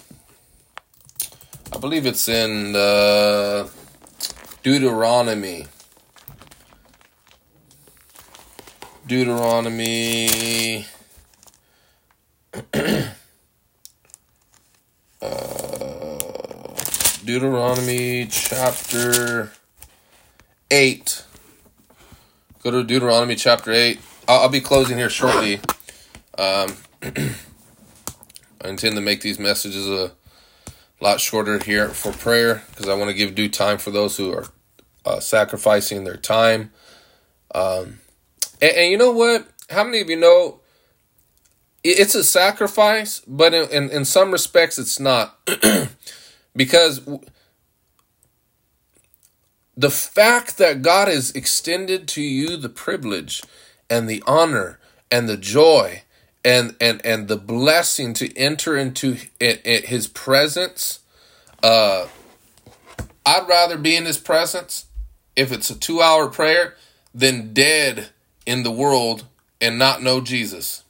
I believe it's in uh, Deuteronomy. Deuteronomy. uh, Deuteronomy chapter 8. Go to Deuteronomy chapter 8. I'll, I'll be closing here shortly. Um, I intend to make these messages a lot shorter here for prayer because I want to give due time for those who are uh, sacrificing their time. Um, and, and you know what? How many of you know it- it's a sacrifice, but in, in, in some respects it's not? because the fact that God has extended to you the privilege and the honor and the joy and and and the blessing to enter into i- i- his presence uh I'd rather be in his presence if it's a 2-hour prayer than dead in the world and not know Jesus,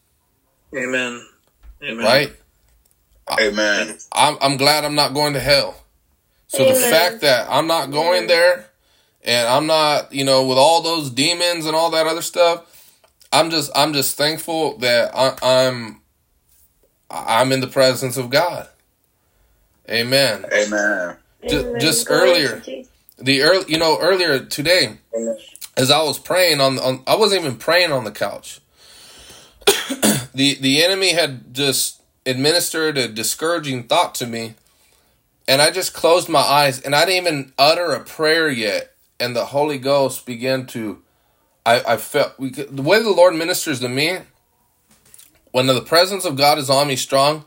Amen. Amen. right? Amen. I'm I'm glad I'm not going to hell. So the fact that I'm not going there and I'm not, you know, with all those demons and all that other stuff, I'm just I'm just thankful that I, I'm I'm in the presence of God. Amen. Amen. Ju- Amen. just earlier. The early, you know, earlier today, Amen. as I was praying on, on I wasn't even praying on the couch. the the enemy had just administered a discouraging thought to me, and I just closed my eyes and I didn't even utter a prayer yet, and the Holy Ghost began to, I I felt we the way the Lord ministers to me. When the presence of God is on me strong,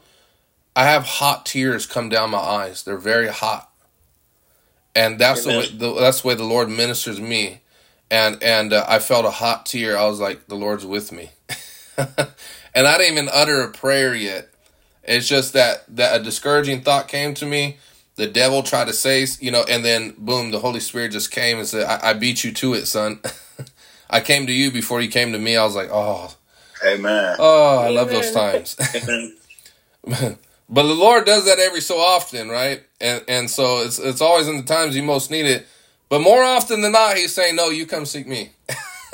I have hot tears come down my eyes. They're very hot, and that's the way the, that's the way the Lord ministers me and and uh, I felt a hot tear. I was like, the Lord's with me, and I didn't even utter a prayer yet. It's just that that a discouraging thought came to me. The devil tried to say, you know, and then boom, the Holy Spirit just came and said, "I, I beat you to it, son. I came to you before you came to me." I was like, "Oh, Amen. oh, I love those times." But the Lord does that every so often, right? And and so it's it's always in the times you most need it. But more often than not, He's saying, "No, you come seek me."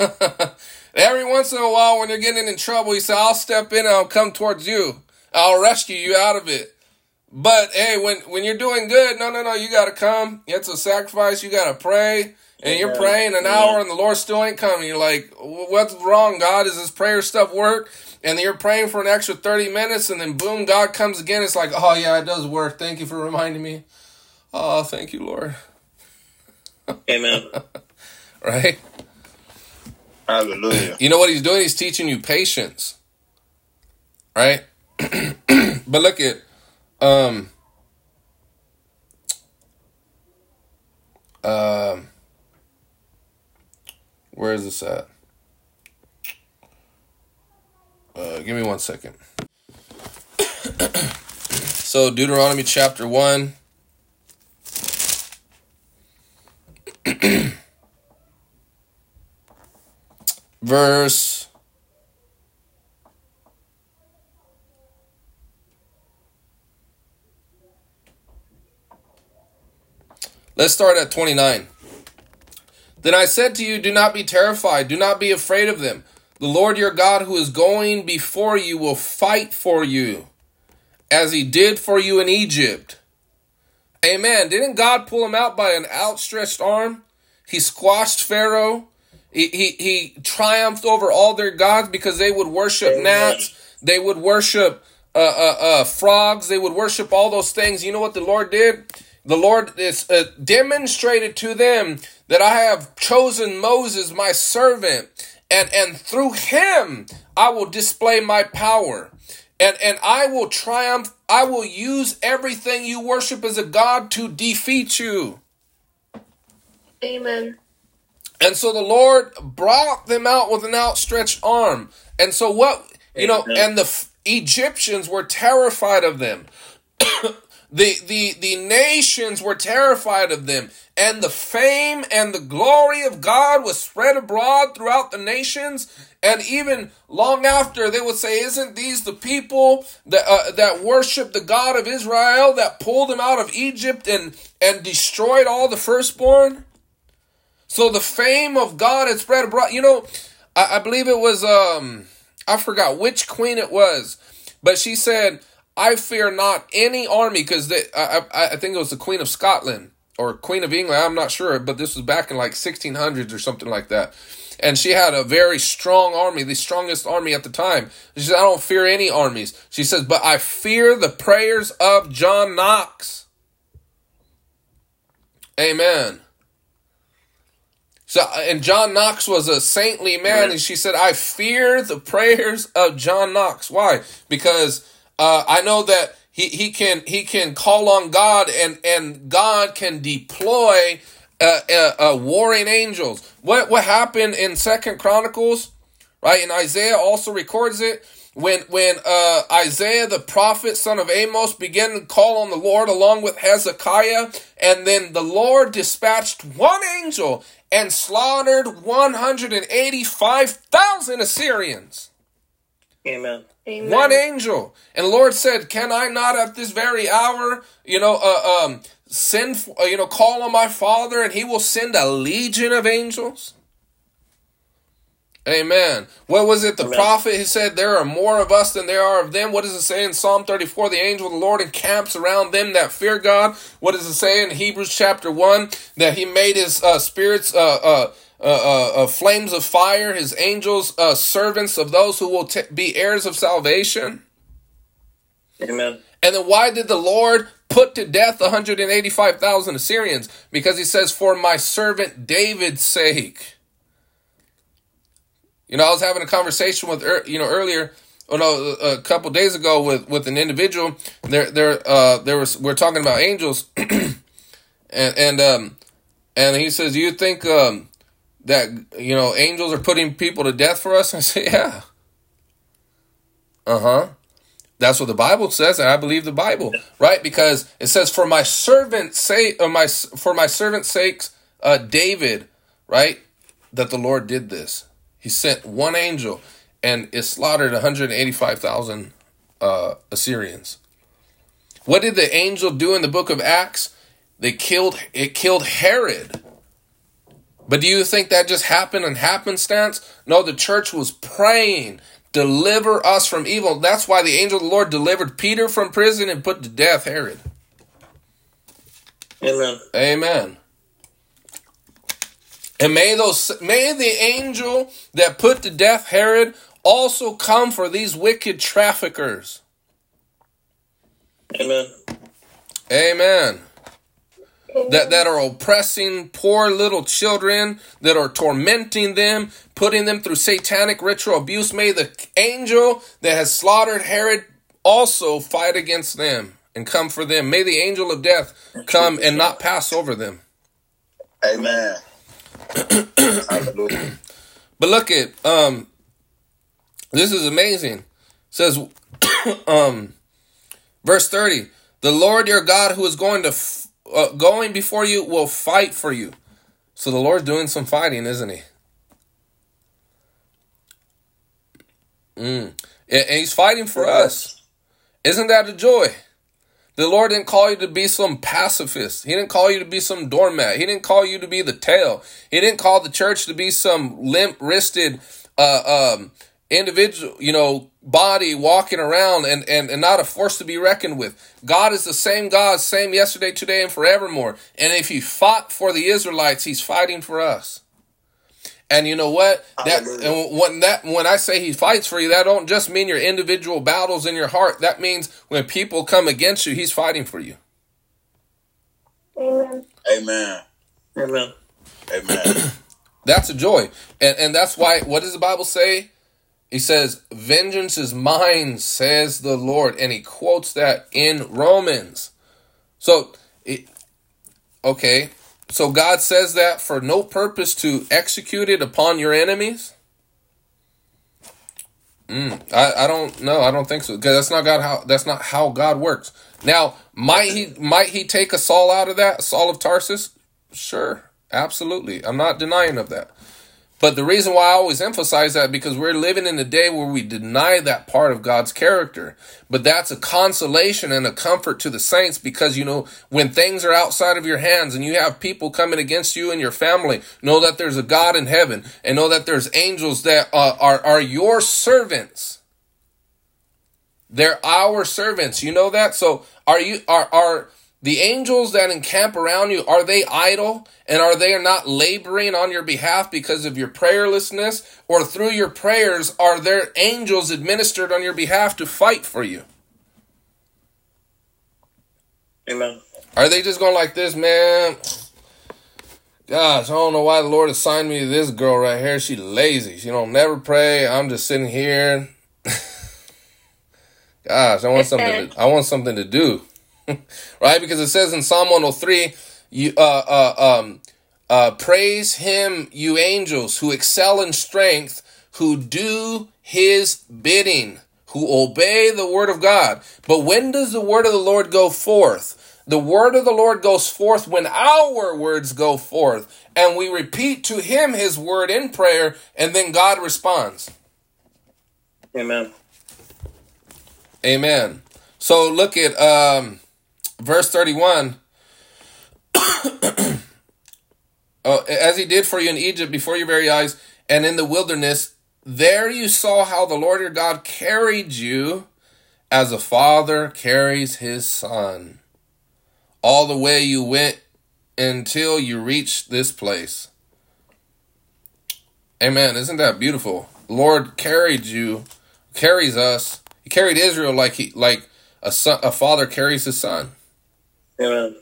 every once in a while, when you're getting in trouble, He said, "I'll step in and I'll come towards you. I'll rescue you out of it." But hey, when when you're doing good, no, no, no, you got to come. It's a sacrifice. You got to pray. And you're praying an hour and the Lord still ain't coming. You're like, what's wrong, God? Does this prayer stuff work? And then you're praying for an extra 30 minutes and then boom, God comes again. It's like, oh yeah, it does work. Thank you for reminding me. Oh, thank you, Lord. Amen. Right? Hallelujah. You know what he's doing? He's teaching you patience. Right? but look at um um where is this at? Uh, give me one second. so Deuteronomy chapter one. Verse Let's start at 29. Then I said to you, Do not be terrified, do not be afraid of them. The Lord your God, who is going before you, will fight for you, as he did for you in Egypt. Amen. Didn't God pull him out by an outstretched arm? He squashed Pharaoh. He, he, he triumphed over all their gods because they would worship gnats. They would worship uh, uh, uh, frogs. They would worship all those things. You know what the Lord did? The Lord is uh, demonstrated to them that I have chosen Moses, my servant, and and through him I will display my power, and and I will triumph. I will use everything you worship as a god to defeat you. Amen. And so the Lord brought them out with an outstretched arm. And so what, you know, and the Egyptians were terrified of them. The, the, the nations were terrified of them, and the fame and the glory of God was spread abroad throughout the nations. And even long after, they would say, Isn't these the people that, uh, that worship the God of Israel that pulled them out of Egypt and, and destroyed all the firstborn? So the fame of God had spread abroad. You know, I, I believe it was, um, I forgot which queen it was, but she said, I fear not any army because I, I, I think it was the Queen of Scotland or Queen of England. I'm not sure, but this was back in like 1600s or something like that. And she had a very strong army, the strongest army at the time. She said, I don't fear any armies. She says, but I fear the prayers of John Knox. Amen. So, uh, and John Knox was a saintly man, and she said, I fear the prayers of John Knox. Why? Because uh, I know that he, he can he can call on God and and God can deploy uh, uh, uh, warring angels. What what happened in Second Chronicles, right? And Isaiah also records it when when uh, Isaiah the prophet, son of Amos, began to call on the Lord along with Hezekiah, and then the Lord dispatched one angel and slaughtered one hundred and eighty-five thousand Assyrians. Amen. Amen. One angel. And the Lord said, Can I not at this very hour, you know, uh, um, send, uh, you know, call on my Father and he will send a legion of angels? Amen. What was it? The Amen. prophet who said, There are more of us than there are of them. What does it say in Psalm 34? The angel of the Lord encamps around them that fear God. What does it say in Hebrews chapter 1? That he made his uh, spirits uh, uh, uh, uh, flames of fire, his angels, uh, servants of those who will t- be heirs of salvation. Amen. And then why did the Lord put to death 185,000 Assyrians? Because he says, for my servant David's sake. You know, I was having a conversation with, you know, earlier, oh no, a couple days ago with, with an individual. There, there, uh, there was, we're talking about angels. and, and, um, and he says, you think, um, that you know angels are putting people to death for us? I say, yeah. Uh huh. That's what the Bible says, and I believe the Bible, right? Because it says, "For my servant say, uh, my for my servant's sakes, uh, David, right? That the Lord did this. He sent one angel, and it slaughtered one hundred eighty-five thousand uh, Assyrians. What did the angel do in the book of Acts? They killed it. Killed Herod. But do you think that just happened in happenstance? No, the church was praying, deliver us from evil. That's why the angel of the Lord delivered Peter from prison and put to death Herod. Amen. Amen. And may those may the angel that put to death Herod also come for these wicked traffickers. Amen. Amen. That, that are oppressing poor little children, that are tormenting them, putting them through satanic ritual abuse. May the angel that has slaughtered Herod also fight against them and come for them. May the angel of death come and not pass over them. Amen. But look at um this is amazing. It says um verse 30, the Lord your God who is going to f- uh, going before you will fight for you. So the Lord's doing some fighting, isn't he? Mm. And he's fighting for us. Isn't that a joy? The Lord didn't call you to be some pacifist. He didn't call you to be some doormat. He didn't call you to be the tail. He didn't call the church to be some limp wristed uh, um, individual, you know, body walking around and, and, and not a force to be reckoned with. God is the same God, same yesterday, today, and forevermore. And if he fought for the Israelites, he's fighting for us. And you know what? That and when that when I say he fights for you, that don't just mean your individual battles in your heart. That means when people come against you, he's fighting for you. Amen. Amen. Amen. Amen. That's a joy. And and that's why what does the Bible say? He says, Vengeance is mine, says the Lord. And he quotes that in Romans. So it, okay. So God says that for no purpose to execute it upon your enemies? Mm, I, I don't know. I don't think so because that's not God. How that's not how God works. Now, might he might he take a Saul out of that Saul of Tarsus? Sure, absolutely. I'm not denying of that. But the reason why I always emphasize that because we're living in a day where we deny that part of God's character. But that's a consolation and a comfort to the saints because you know when things are outside of your hands and you have people coming against you and your family, know that there's a God in heaven and know that there's angels that uh, are are your servants. They're our servants. You know that? So are you are are the angels that encamp around you, are they idle? And are they not laboring on your behalf because of your prayerlessness? Or through your prayers, are there angels administered on your behalf to fight for you? Amen. Are they just going like this, man? Gosh, I don't know why the Lord assigned me to this girl right here. She lazy. She don't never pray. I'm just sitting here. Gosh, I want something. To, I want something to do. right? Because it says in Psalm 103, you uh, uh, um, uh, praise him, you angels who excel in strength, who do his bidding, who obey the word of God. But when does the word of the Lord go forth? The word of the Lord goes forth when our words go forth, and we repeat to him his word in prayer, and then God responds. Amen. Amen. So look at um verse 31 oh, as he did for you in Egypt before your very eyes and in the wilderness there you saw how the Lord your God carried you as a father carries his son. All the way you went until you reached this place. Amen. Isn't that beautiful? Lord carried you carries us. He carried Israel like he like a son a father carries his son Amen.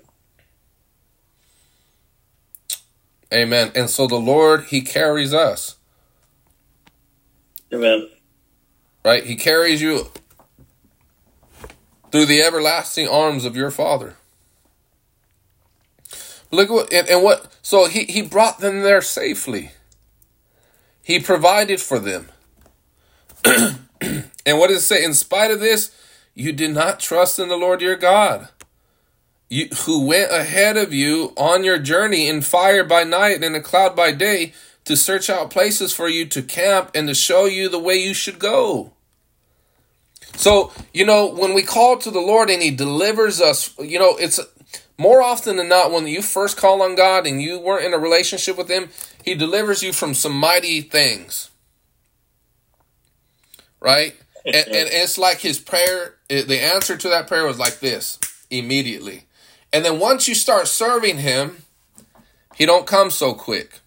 Amen. And so the Lord, He carries us. Amen. Right? He carries you through the everlasting arms of your Father. Look at what and, and what so he, he brought them there safely. He provided for them. and what does it say? In spite of this, you did not trust in the Lord your God you, who went ahead of you on your journey in fire by night and in a cloud by day to search out places for you to camp and to show you the way you should go. So, you know, when we call to the Lord and He delivers us, you know, it's more often than not when you first call on God and you weren't in a relationship with Him, He delivers you from some mighty things. Right? and, and it's like His prayer, the answer to that prayer was like this immediately. And then once you start serving him, he don't come so quick.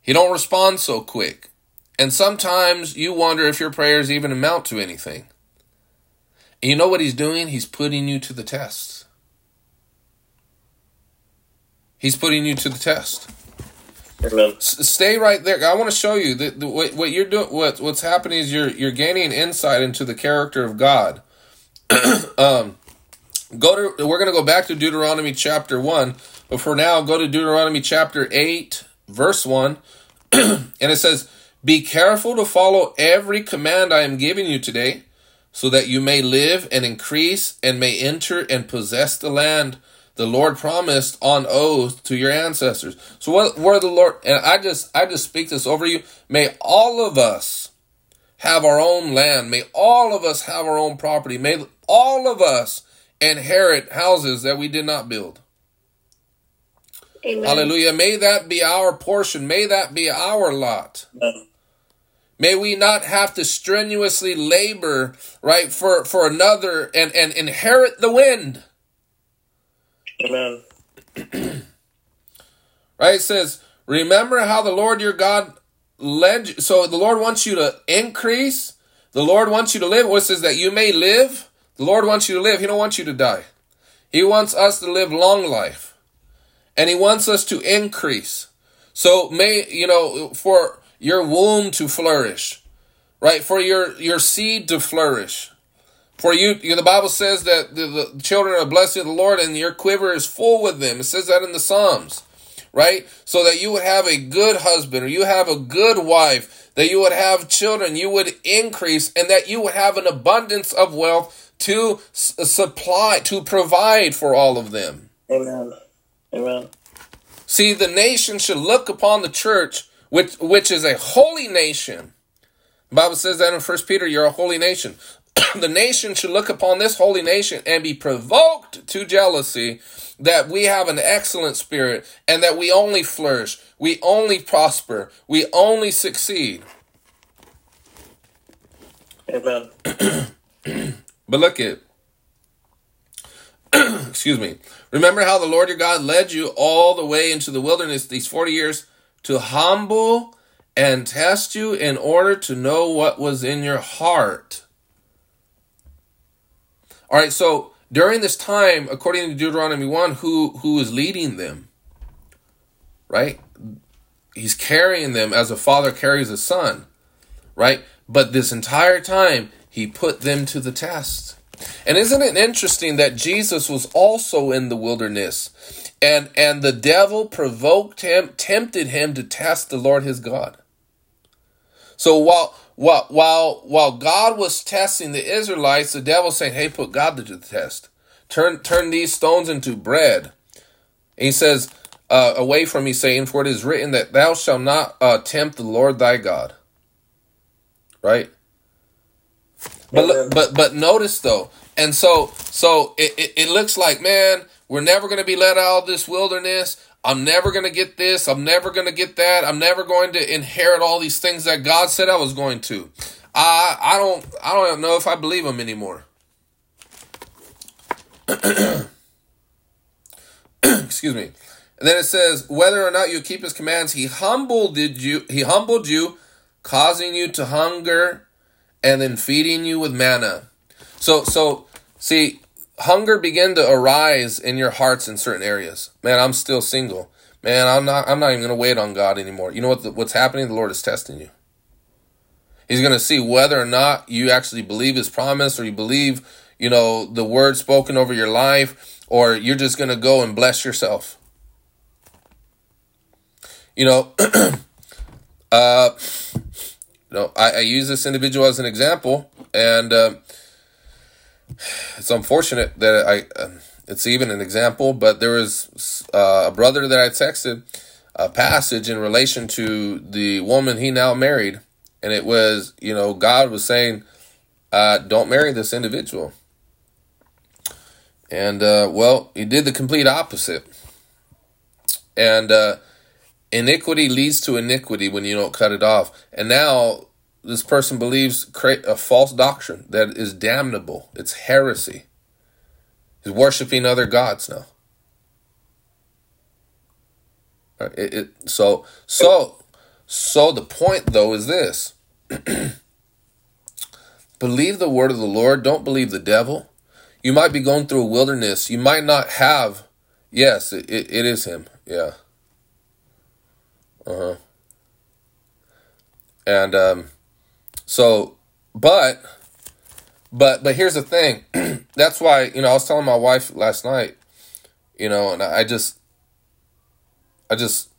He don't respond so quick. And sometimes you wonder if your prayers even amount to anything. And you know what he's doing? He's putting you to the test. He's putting you to the test. Amen. S- stay right there. I want to show you that the, what, what you're doing. What what's happening is you're you're gaining insight into the character of God. um, Go to we're going to go back to Deuteronomy chapter 1, but for now go to Deuteronomy chapter 8 verse 1 and it says, "Be careful to follow every command I am giving you today, so that you may live and increase and may enter and possess the land the Lord promised on oath to your ancestors." So what where the Lord and I just I just speak this over you, may all of us have our own land. May all of us have our own property. May all of us inherit houses that we did not build. Amen. Hallelujah. May that be our portion. May that be our lot. Amen. May we not have to strenuously labor, right, for, for another and, and inherit the wind. Amen. Right? It says, remember how the Lord your God led you. So the Lord wants you to increase. The Lord wants you to live. What says that you may live the Lord wants you to live. He don't want you to die. He wants us to live long life. And he wants us to increase. So may, you know, for your womb to flourish, right? For your, your seed to flourish. For you, you know, the Bible says that the, the children are blessed of the Lord and your quiver is full with them. It says that in the Psalms. right? So that you would have a good husband or you have a good wife, that you would have children, you would increase, and that you would have an abundance of wealth to supply, to provide for all of them. Amen. Amen. See, the nation should look upon the church, which which is a holy nation. The Bible says that in First Peter, you're a holy nation. the nation should look upon this holy nation and be provoked to jealousy that we have an excellent spirit and that we only flourish, we only prosper, we only succeed. Amen. But look at excuse me. Remember how the Lord your God led you all the way into the wilderness these 40 years to humble and test you in order to know what was in your heart. All right, so during this time, according to Deuteronomy 1, who who is leading them? Right? He's carrying them as a father carries a son, right? But this entire time, he put them to the test. And isn't it interesting that Jesus was also in the wilderness and and the devil provoked him, tempted him to test the Lord his God. So while while while while God was testing the Israelites, the devil saying, "Hey, put God to the test. Turn turn these stones into bread." And he says, uh, "Away from me, saying, for it is written that thou shalt not uh, tempt the Lord thy God." Right. But look, but but notice though, and so so it, it, it looks like man, we're never going to be let out of this wilderness. I'm never going to get this. I'm never going to get that. I'm never going to inherit all these things that God said I was going to. I I don't I don't know if I believe him anymore. Excuse me. And then it says, whether or not you keep his commands, he humbled you, he humbled you, causing you to hunger and then feeding you with manna. So so see, hunger began to arise in your hearts in certain areas. Man, I'm still single. Man, I'm not I'm not even going to wait on God anymore. You know what the, what's happening? The Lord is testing you. He's going to see whether or not you actually believe his promise or you believe, you know, the word spoken over your life or you're just going to go and bless yourself. You know, uh know, I, I use this individual as an example, and uh, it's unfortunate that I. Uh, it's even an example, but there was uh, a brother that I texted a passage in relation to the woman he now married, and it was, you know, God was saying, uh, "Don't marry this individual," and uh, well, he did the complete opposite, and uh, iniquity leads to iniquity when you don't cut it off. And now this person believes a false doctrine that is damnable. It's heresy. He's worshiping other gods now. It, it, so so so the point though is this. believe the word of the Lord, don't believe the devil. You might be going through a wilderness. You might not have yes, it, it, it is him. Yeah. Uh-huh. And um so but but but here's the thing. That's why, you know, I was telling my wife last night, you know, and I just I just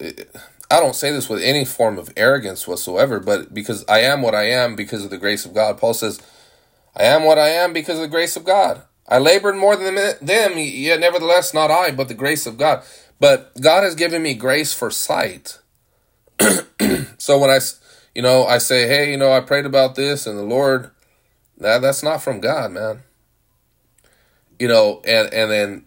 I don't say this with any form of arrogance whatsoever, but because I am what I am because of the grace of God. Paul says, I am what I am because of the grace of God. I labored more than them, yet nevertheless not I, but the grace of God. But God has given me grace for sight. so when I, you know, I say, hey, you know, I prayed about this and the Lord, that that's not from God, man. You know, and and then,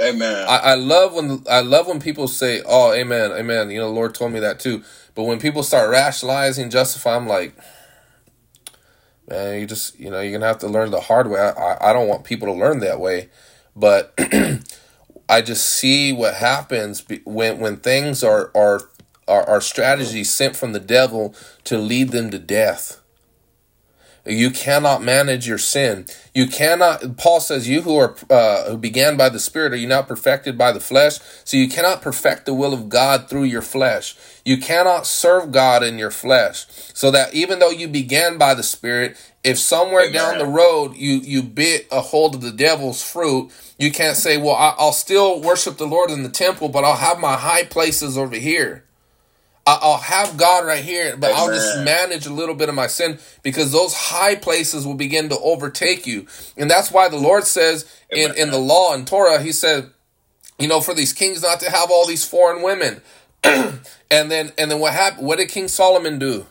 Amen. I, I love when I love when people say, "Oh, amen, amen." You know, the Lord told me that too. But when people start rationalizing, justify, I'm like, man, you just, you know, you're gonna have to learn the hard way. I, I don't want people to learn that way, but I just see what happens when when things are are are, are strategies sent from the devil to lead them to death. You cannot manage your sin. You cannot. Paul says, "You who are uh, who began by the Spirit, are you not perfected by the flesh?" So you cannot perfect the will of God through your flesh. You cannot serve God in your flesh. So that even though you began by the Spirit, if somewhere Amen. down the road you you bit a hold of the devil's fruit, you can't say, "Well, I'll still worship the Lord in the temple, but I'll have my high places over here." I'll have God right here, but Amen. I'll just manage a little bit of my sin because those high places will begin to overtake you. And that's why the Lord says in, in the law and Torah, He said, you know, for these kings not to have all these foreign women. and then and then what happened? What did King Solomon do?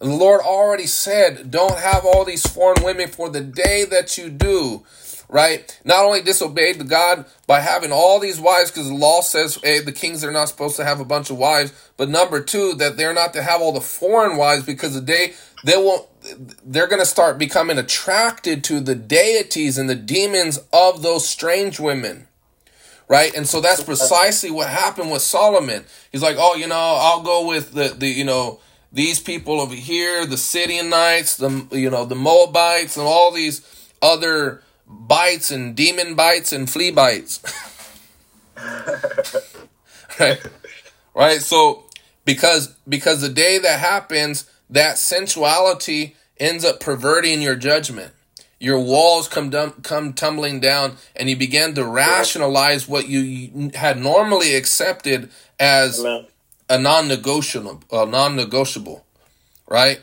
The Lord already said, don't have all these foreign women for the day that you do right? Not only disobeyed the God by having all these wives, because the law says hey, the kings are not supposed to have a bunch of wives, but number two, that they're not to have all the foreign wives because the day they won't they're going to start becoming attracted to the deities and the demons of those strange women right and so that's precisely what happened with solomon he's like oh you know i'll go with the the you know these people over here the Sidonians, the you know the moabites and all these other bites and demon bites and flea bites. right? Right? So because because the day that happens, that sensuality ends up perverting your judgment. Your walls come dum- come tumbling down, and you begin to rationalize what you had normally accepted as a non-negotiable, a non-negotiable, right?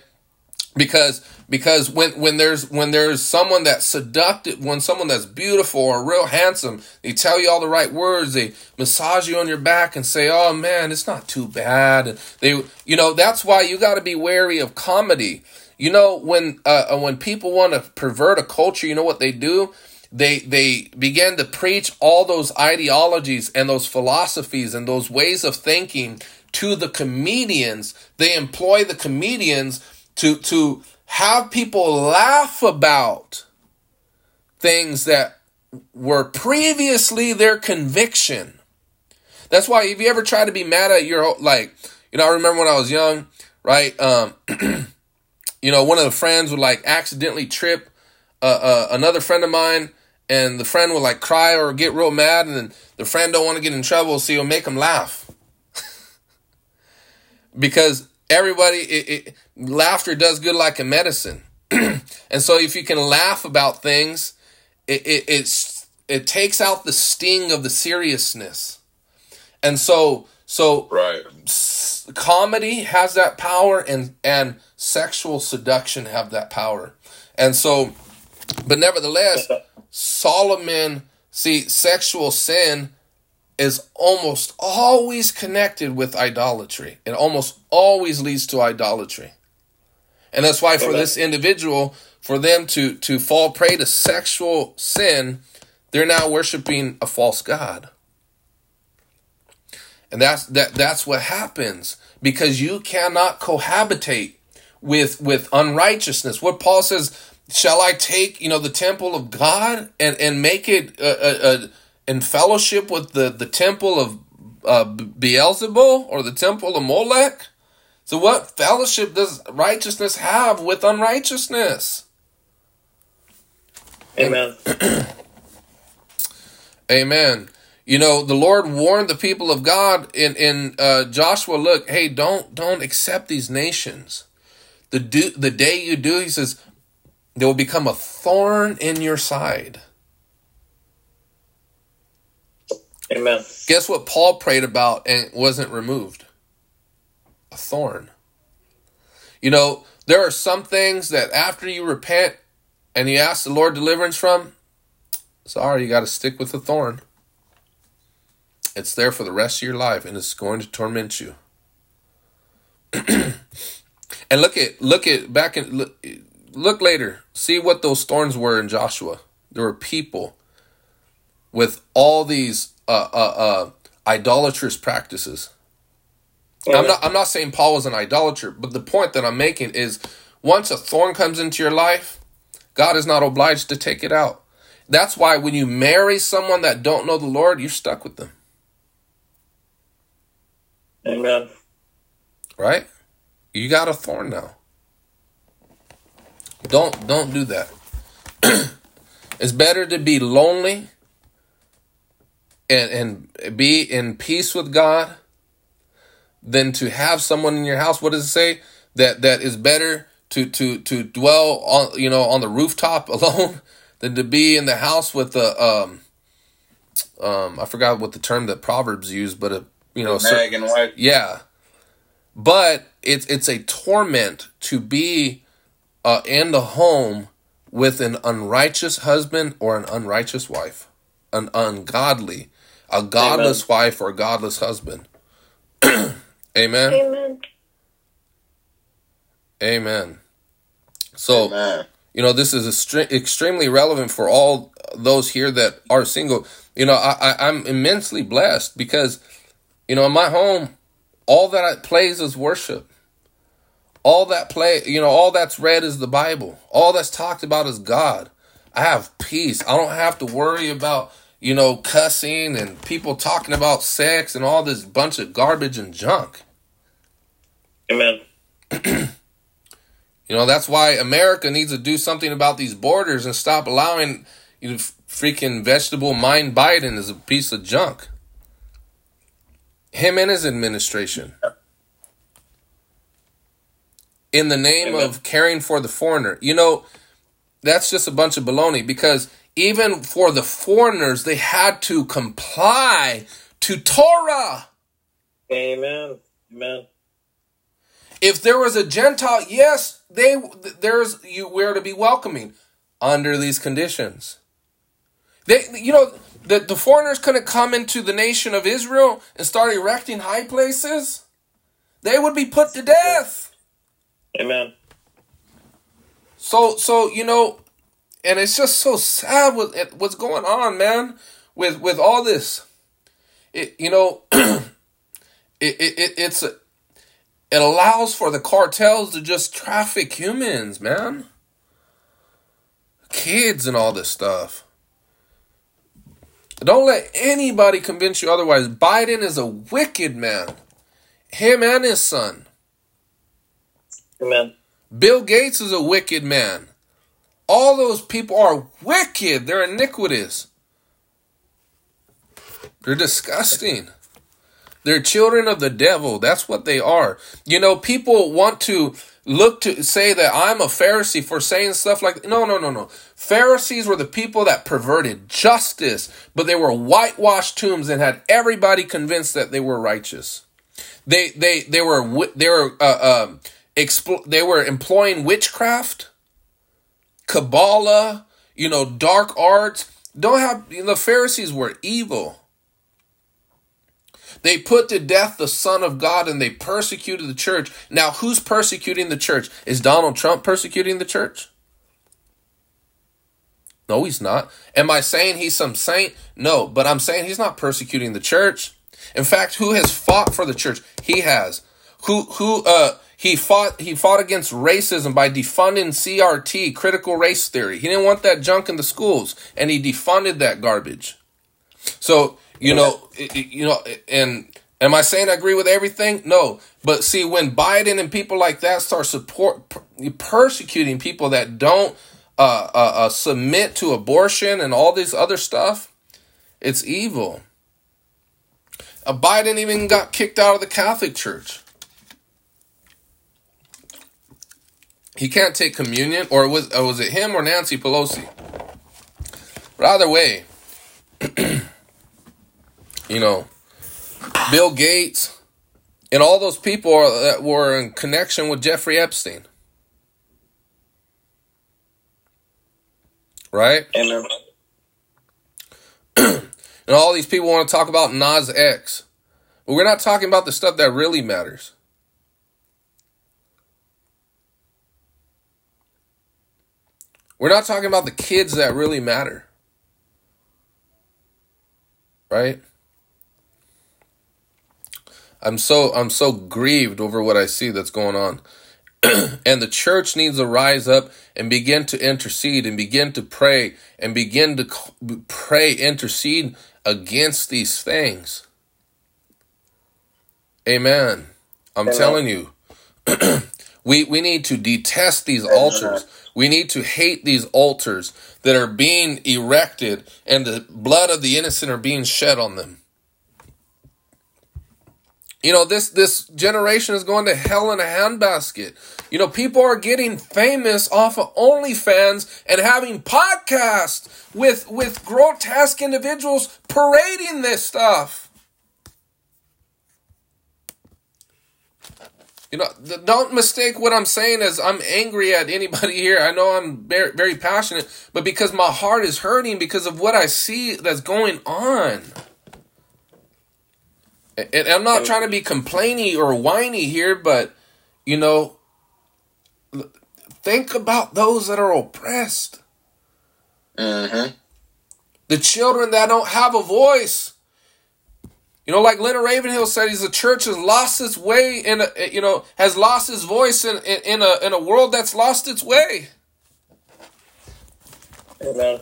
Because because when when there's when there's someone that's seductive when someone that's beautiful or real handsome they tell you all the right words they massage you on your back and say oh man it's not too bad. And they you know that's why you got to be wary of comedy. You know when uh, when people want to pervert a culture you know what they do? They they begin to preach all those ideologies and those philosophies and those ways of thinking to the comedians they employ the comedians to to have people laugh about things that were previously their conviction. That's why if you ever try to be mad at your like, you know, I remember when I was young, right? Um, you know, one of the friends would like accidentally trip uh, uh, another friend of mine, and the friend would like cry or get real mad, and then the friend don't want to get in trouble, so you'll make him laugh because everybody it, it, laughter does good like a medicine. And so if you can laugh about things it, it it's it takes out the sting of the seriousness. And so so right. s- comedy has that power and and sexual seduction have that power. And so but nevertheless solomon see sexual sin is almost always connected with idolatry. It almost always leads to idolatry. And that's why for this individual, for them to, to fall prey to sexual sin, they're now worshiping a false God. And that's that that's what happens because you cannot cohabitate with with unrighteousness. What Paul says, shall I take, you know, the temple of God and and make it a, a, a in fellowship with the, the temple of uh, Beelzebul or the temple of Molech? So, what fellowship does righteousness have with unrighteousness? Amen. Amen. You know, the Lord warned the people of God in in uh, Joshua. Look, hey, don't don't accept these nations. The do the day you do, he says, they will become a thorn in your side. Amen. Guess what Paul prayed about and wasn't removed? A thorn. You know, there are some things that after you repent and you ask the Lord deliverance from, sorry, you got to stick with the thorn. It's there for the rest of your life and it's going to torment you. and look at look at back in look, look later. See what those thorns were in Joshua. There were people with all these uh, uh, uh, idolatrous practices. I'm not. I'm not saying Paul was an idolater, but the point that I'm making is, once a thorn comes into your life, God is not obliged to take it out. That's why when you marry someone that don't know the Lord, you're stuck with them. Amen. Right? You got a thorn now. Don't don't do that. it's better to be lonely and and be in peace with God than to have someone in your house. What does it say? That that is better to to to dwell on you know on the rooftop alone than to be in the house with the um um I forgot what the term that Proverbs use, but a you know Nag and wife. yeah. But it's it's a torment to be uh, in the home with an unrighteous husband or an unrighteous wife, an ungodly, a godless wife or a godless husband. Amen. Amen. Amen. So Man. you know this is extre- extremely relevant for all those here that are single. You know I, I I'm immensely blessed because you know in my home all that it plays is worship. All that play, you know, all that's read is the Bible. All that's talked about is God. I have peace. I don't have to worry about, you know, cussing and people talking about sex and all this bunch of garbage and junk. Amen. You know, that's why America needs to do something about these borders and stop allowing you know, freaking vegetable mind Biden is a piece of junk. Him and his administration. In the name Amen. of caring for the foreigner. You know, that's just a bunch of baloney because even for the foreigners, they had to comply to Torah. Amen. Amen. If there was a Gentile, yes, they there's you we're to be welcoming under these conditions. They you know the, the foreigners couldn't come into the nation of Israel and start erecting high places. They would be put to death. Amen. So so you know, and it's just so sad with what's going on, man. With with all this, it you know, it, it, it it's a, it allows for the cartels to just traffic humans, man. Kids and all this stuff. Don't let anybody convince you otherwise. Biden is a wicked man. Him and his son. Amen. Bill Gates is a wicked man. All those people are wicked. They're iniquitous. They're disgusting. They're children of the devil. That's what they are. You know, people want to look to say that I'm a Pharisee for saying stuff like no, no, no, no. Pharisees were the people that perverted justice, but they were whitewashed tombs and had everybody convinced that they were righteous. They they they were they were uh, expl- they were employing witchcraft, Kabbalah, you know, dark arts. Don't have the Pharisees were evil. They put to death the Son of God and they persecuted the church. Now, who's persecuting the church? Is Donald Trump persecuting the church? No, he's not. Am I saying he's some saint? No, but I'm saying he's not persecuting the church. In fact, who has fought for the church? He has. Who who uh he fought he fought against racism by defunding CRT, critical race theory. He didn't want that junk in the schools and he defunded that garbage. So, you know, you know and am I saying I agree with everything? No. But see when Biden and people like that start support per- persecuting people that don't uh, uh, uh, submit to abortion and all this other stuff, it's evil. Uh, Biden even got kicked out of the Catholic Church. He can't take communion, or was uh, was it him or Nancy Pelosi? But either way, you know, Bill Gates and all those people are, that were in connection with Jeffrey Epstein, right? Amen. And all these people want to talk about Nas X. But we're not talking about the stuff that really matters. We're not talking about the kids that really matter. Right? I'm so I'm so grieved over what I see that's going on. and the church needs to rise up and begin to intercede and begin to pray and begin to pray intercede against these things. Amen. I'm Amen. telling you. We we need to detest these altars. We need to hate these altars that are being erected and the blood of the innocent are being shed on them. You know, this this generation is going to hell in a handbasket. You know, people are getting famous off of OnlyFans and having podcasts with with grotesque individuals parading this stuff. You know, don't mistake what I'm saying as I'm angry at anybody here. I know I'm very, very passionate, but because my heart is hurting because of what I see that's going on. And I'm not trying to be complainy or whiny here, but you know, think about those that are oppressed. Mm-hmm. The children that don't have a voice. You know, like Leonard Ravenhill said, he's the church has lost its way in a, you know, has lost its voice in, in, in a in a world that's lost its way. Amen.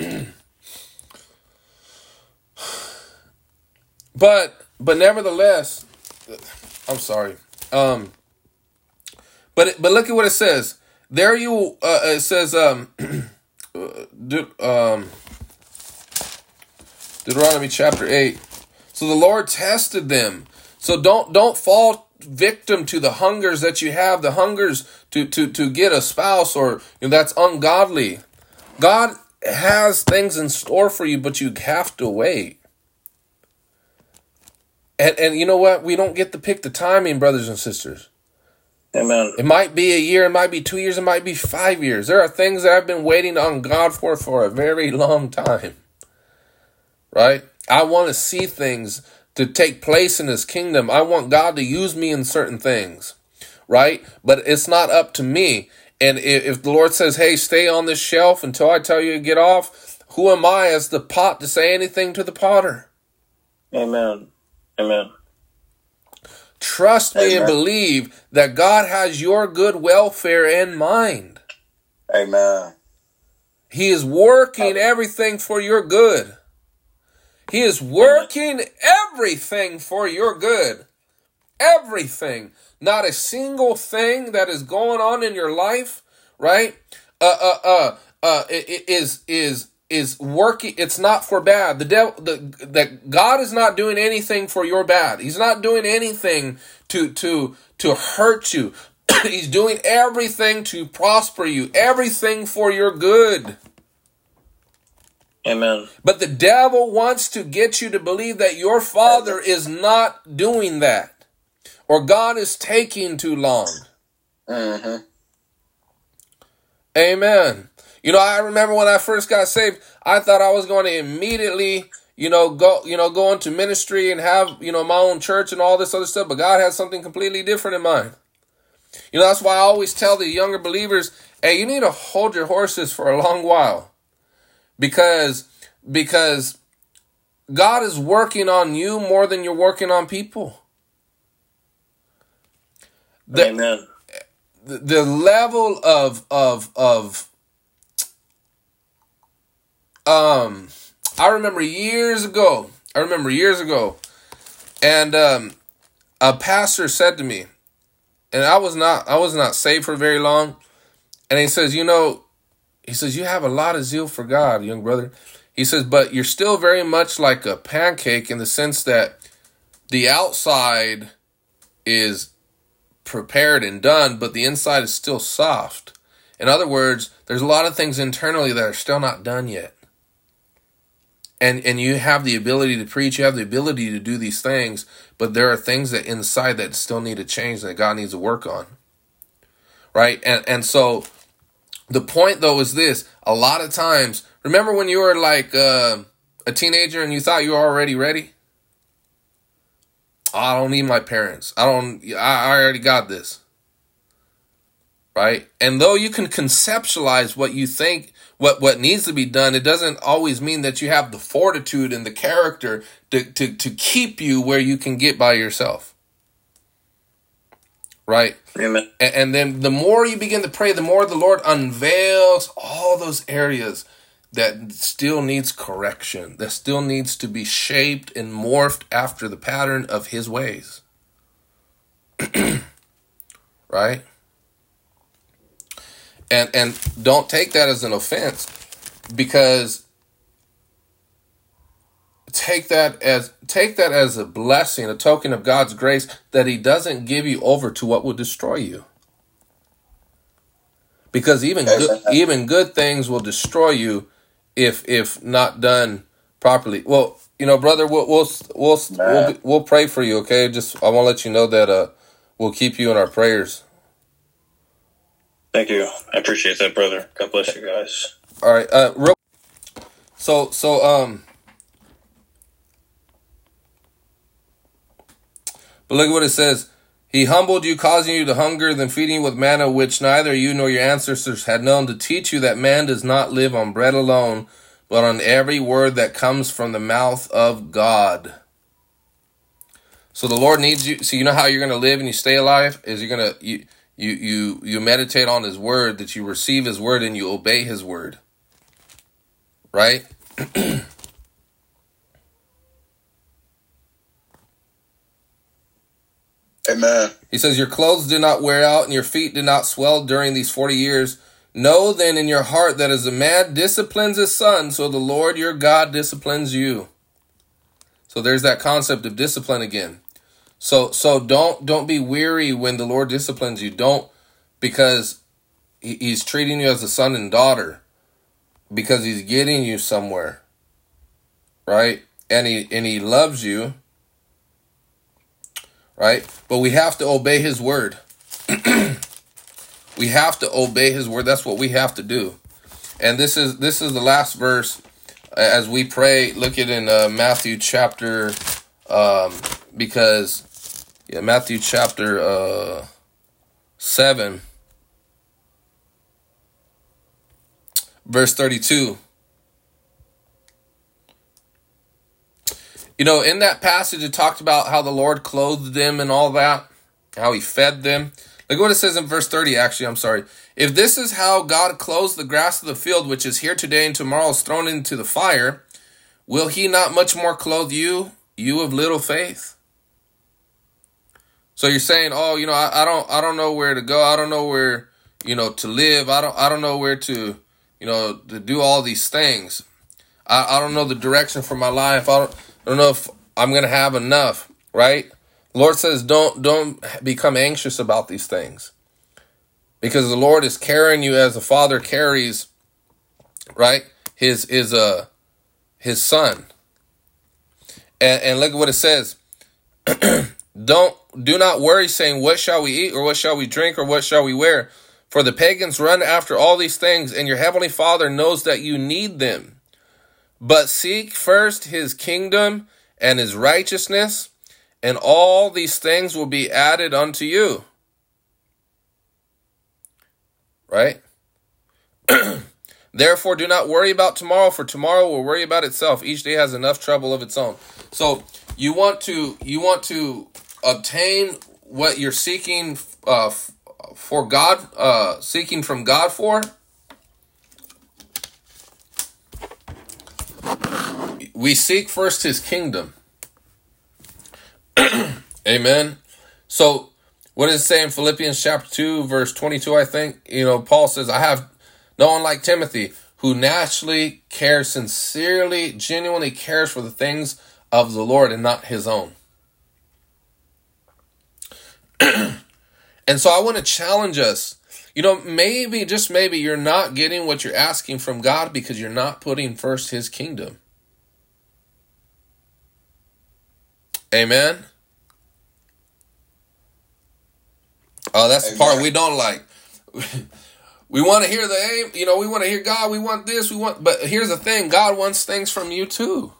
but but nevertheless, I'm sorry. Um, but but look at what it says. There you uh, it says um, De- um Deuteronomy chapter eight. So the Lord tested them. So don't don't fall victim to the hungers that you have, the hungers to to to get a spouse or you know, that's ungodly. God has things in store for you, but you have to wait. And and you know what? We don't get to pick the timing, brothers and sisters. Amen. It might be a year, it might be two years, it might be five years. There are things that I've been waiting on God for for a very long time. Right? I want to see things to take place in his kingdom. I want God to use me in certain things, right? But it's not up to me. And if the Lord says, hey, stay on this shelf until I tell you to get off, who am I as the pot to say anything to the potter? Amen. Amen. Trust me and believe that God has your good welfare in mind. Amen. He is working everything for your good. He is working everything for your good. Everything. Not a single thing that is going on in your life, right? Uh, uh, uh, uh, is, is, is working. It's not for bad. The devil, the, that God is not doing anything for your bad. He's not doing anything to, to, to hurt you. He's doing everything to prosper you, everything for your good. Amen. But the devil wants to get you to believe that your father is not doing that or God is taking too long. Mm-hmm. Amen. You know, I remember when I first got saved, I thought I was going to immediately, you know, go, you know, go into ministry and have, you know, my own church and all this other stuff, but God has something completely different in mind. You know, that's why I always tell the younger believers, hey, you need to hold your horses for a long while because because God is working on you more than you're working on people. The, Amen. The, the level of of of um I remember years ago. I remember years ago, and um, a pastor said to me, and I was not I was not saved for very long, and he says, you know, he says, You have a lot of zeal for God, young brother. He says, But you're still very much like a pancake in the sense that the outside is prepared and done, but the inside is still soft. In other words, there's a lot of things internally that are still not done yet. And and you have the ability to preach, you have the ability to do these things, but there are things that inside that still need to change that God needs to work on. Right? And and so the point though is this. A lot of times remember when you were like uh, a teenager and you thought you were already ready? Oh, i don't need my parents. I don't I, already got this. Right? And though you can conceptualize what you think what what needs to be done it doesn't always mean that you have the fortitude and the character to to, to keep you where you can get by yourself right? Amen. And, and then the more you begin to pray, the more the Lord unveils all those areas that still needs correction, that still needs to be shaped and morphed after the pattern of His ways. right? and and don't take that as an offense because take that as take that as a blessing, a token of God's grace that he doesn't give you over to what will destroy you. Because even good, even good things will destroy you if if not done properly. Well, you know, brother, we'll we'll we'll we'll, we'll pray for you, okay? Just I want to let you know that uh we'll keep you in our prayers. Thank you. I appreciate that, brother. God bless you guys. All right. Uh real So so um But look at what it says. He humbled you, causing you to hunger, then feeding you with manna, which neither you nor your ancestors had known, to teach you that man does not live on bread alone, but on every word that comes from the mouth of God. So the Lord needs you. So you know how you're going to live and you stay alive is you're going to you you you you meditate on His word, that you receive His word and you obey His word. Right. Amen. He says, Your clothes did not wear out, and your feet did not swell during these forty years. Know then in your heart that as a man disciplines his son, so the Lord your God disciplines you. So there's that concept of discipline again. So so don't don't be weary when the Lord disciplines you. Don't because he, he's treating you as a son and daughter because he's getting you somewhere. Right? And he and he loves you right? But we have to obey his word. we have to obey his word. That's what we have to do. And this is this is the last verse as we pray. Look at in uh, Matthew chapter um, because yeah, Matthew chapter uh, seven, verse thirty-two. You know, in that passage, it talked about how the Lord clothed them and all that, how he fed them. Look what it says in verse 30, actually, I'm sorry. If this is how God clothes the grass of the field, which is here today and tomorrow is thrown into the fire, will he not much more clothe you, you of little faith? So you're saying, oh, you know, I, I don't, I don't know where to go. I don't know where, you know, to live. I don't, I don't know where to, you know, to do all these things. I, I don't know the direction for my life. I don't, I don't know if I'm going to have enough, right? Lord says don't don't become anxious about these things. Because the Lord is carrying you as a father carries right? His is uh, his son. And, and look at what it says. don't do not worry saying what shall we eat or what shall we drink or what shall we wear for the pagans run after all these things and your heavenly father knows that you need them but seek first his kingdom and his righteousness, and all these things will be added unto you. Right? Therefore, do not worry about tomorrow, for tomorrow will worry about itself. Each day has enough trouble of its own. So you want to you want to obtain what you're seeking uh, for God, uh, seeking from God for. We seek first his kingdom. Amen. So, what does it say in Philippians chapter 2, verse 22? I think, you know, Paul says, I have no one like Timothy who naturally cares sincerely, genuinely cares for the things of the Lord and not his own. and so I want to challenge us. You know, maybe, just maybe, you're not getting what you're asking from God because you're not putting first his kingdom. Amen. Oh, that's Amen. the part we don't like. we want to hear the aim, you know, we want to hear God, we want this, we want but here's the thing, God wants things from you too.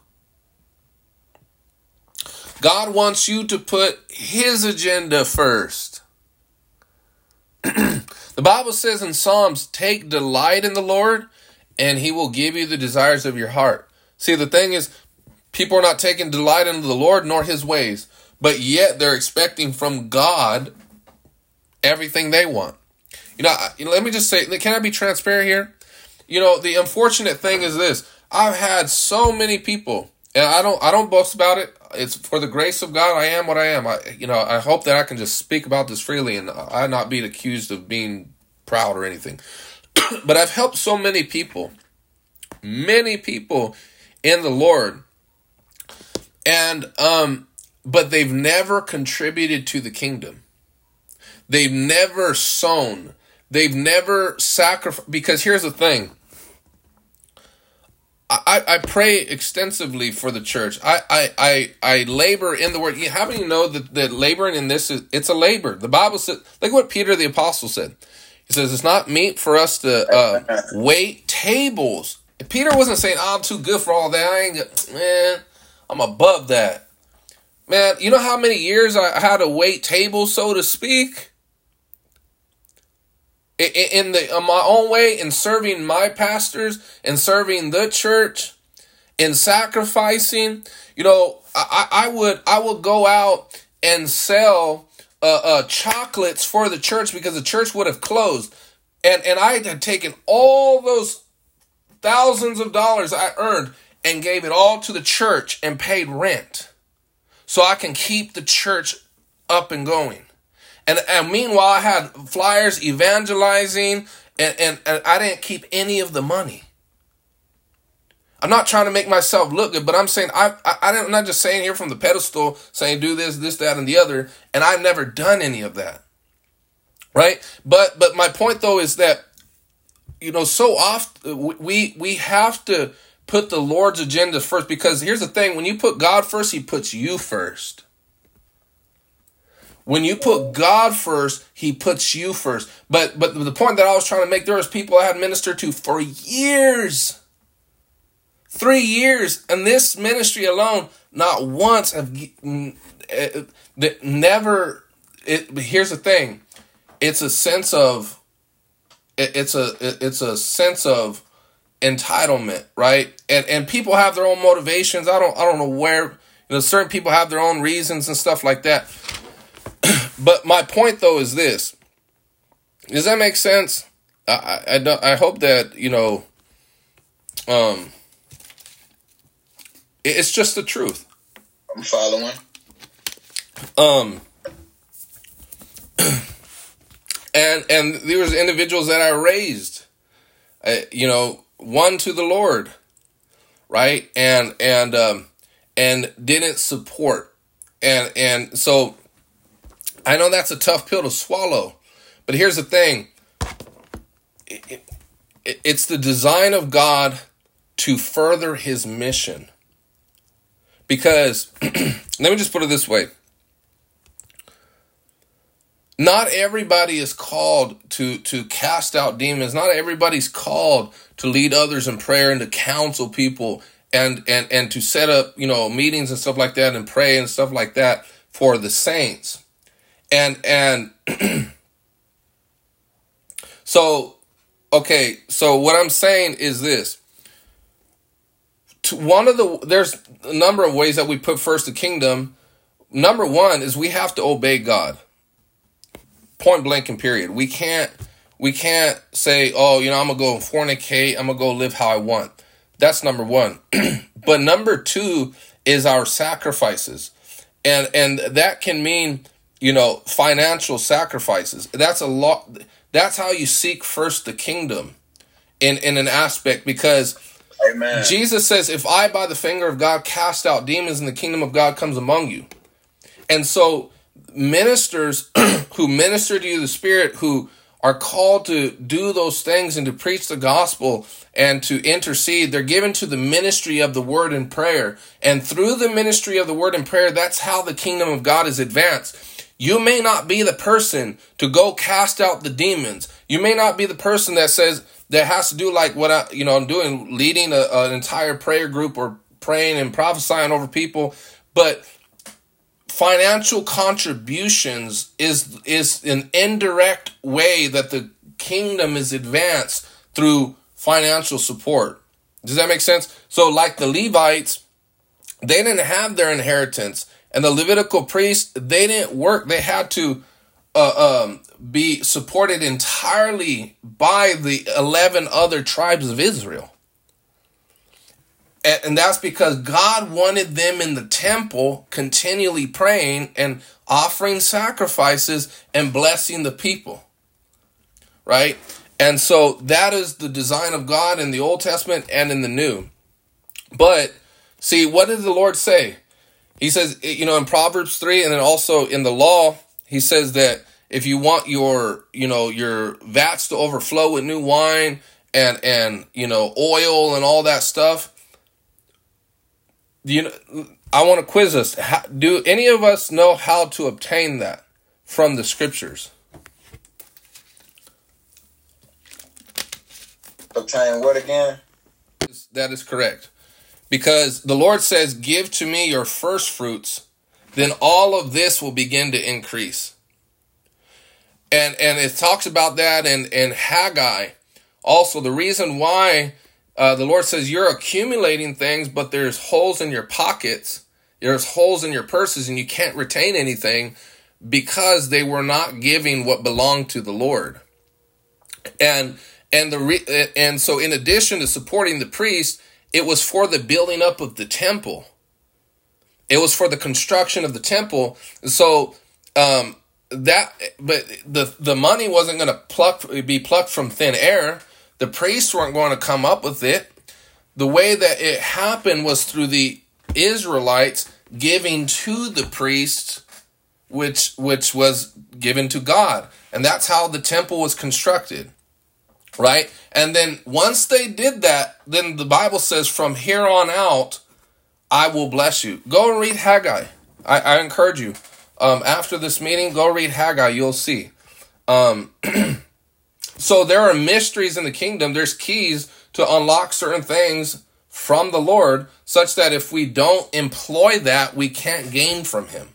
God wants you to put his agenda first. the Bible says in Psalms, take delight in the Lord and he will give you the desires of your heart. See, the thing is, People are not taking delight in the Lord nor his ways, but yet they're expecting from God everything they want. You know, you know, let me just say, can I be transparent here? You know, the unfortunate thing is this. I've had so many people, and I don't I don't boast about it. It's for the grace of God I am what I am. I you know, I hope that I can just speak about this freely and I not be accused of being proud or anything. but I've helped so many people, many people in the Lord, and um, but they've never contributed to the kingdom. They've never sown. They've never sacrificed. Because here's the thing. I, I pray extensively for the church. I, I, I, I labor in the word. How many know that, that laboring in this is it's a labor? The Bible said, look what Peter the apostle said. Says it's not meet for us to uh, wait tables. Peter wasn't saying oh, I'm too good for all that. I ain't man. I'm above that. Man, you know how many years I had to wait tables, so to speak? in the in my own way in serving my pastors and serving the church in sacrificing you know i, I would i would go out and sell uh, uh, chocolates for the church because the church would have closed and and i had taken all those thousands of dollars i earned and gave it all to the church and paid rent so i can keep the church up and going and, and meanwhile, I had flyers evangelizing, and, and, and I didn't keep any of the money. I'm not trying to make myself look good, but I'm saying I, I, I'm not just saying here from the pedestal, saying do this, this, that, and the other, and I've never done any of that, right? But but my point though is that you know so often we we have to put the Lord's agenda first because here's the thing: when you put God first, He puts you first. When you put God first, He puts you first. But but the point that I was trying to make, there was people I had ministered to for years. Three years, and this ministry alone, not once have eh, never. It, here's the thing, it's a sense of, it's a it's a sense of entitlement, right? And and people have their own motivations. I don't I don't know where you know certain people have their own reasons and stuff like that. But my point though is this. Does that make sense? I I, don't, I hope that, you know, um, it's just the truth. I'm following. Um, and and there was individuals that I raised, uh, you know, one to the Lord, right, and and um, and didn't support, and and so I know that's a tough pill to swallow, but here's the thing it, it, it's the design of God to further his mission. Because, let me just put it this way. Not everybody is called to to cast out demons. Not everybody's called to lead others in prayer and to counsel people and and and to set up you know meetings and stuff like that and pray and stuff like that for the saints. And and so okay so what i'm saying is this one of the there's a number of ways that we put first the kingdom. Number one is we have to obey god. Point blank and period. We can't we can't say oh you know i'm gonna go fornicate i'm gonna go live how i want. That's number one. But number two is our sacrifices. And and that can mean you know, financial sacrifices. That's a lot. That's how you seek first the kingdom in, in an aspect because Amen. Jesus says, if I by the finger of God cast out demons and the kingdom of God comes among you. And so ministers who minister to you the spirit who are called to do those things and to preach the gospel and to intercede. They're given to the ministry of the word and prayer. And through the ministry of the word and prayer, that's how the kingdom of God is advanced. You may not be the person to go cast out the demons. You may not be the person that says that has to do like what I, you know, I'm doing, leading a, an entire prayer group or praying and prophesying over people. But financial contributions is is an indirect way that the kingdom is advanced through financial support. Does that make sense? So, like the Levites, they didn't have their inheritance and the Levitical priests, they didn't work. They had to uh, um, be supported entirely by the 11 other tribes of Israel. And, that's because God wanted them in the temple continually praying and offering sacrifices and blessing the people. Right? And so that is the design of God in the Old Testament and in the New. But see, what did the Lord say? He says, you know, in Proverbs 3 and then also in the law, he says that if you want your, you know, your vats to overflow with new wine and and you know, oil and all that stuff, you know, I want to quiz us. How, do any of us know how to obtain that from the scriptures? Obtain what again? That is correct. Because the Lord says, Give to me your first fruits, then all of this will begin to increase. And and it talks about that in, in Haggai. Also, the reason why uh, the Lord says you're accumulating things, but there's holes in your pockets, there's holes in your purses, and you can't retain anything because they were not giving what belonged to the Lord. And and the re- and so in addition to supporting the priest, it was for the building up of the temple. It was for the construction of the temple. So um, that, but the the money wasn't going to pluck be plucked from thin air. The priests weren't going to come up with it. The way that it happened was through the Israelites giving to the priests, which which was given to God, and that's how the temple was constructed right? And then once they did that, then the Bible says, from here on out, I will bless you. Go and read Haggai. I, I encourage you. Um, after this meeting, go read Haggai. You'll see. Um, so there are mysteries in the kingdom. There's keys to unlock certain things from the Lord, such that if we don't employ that, we can't gain from Him.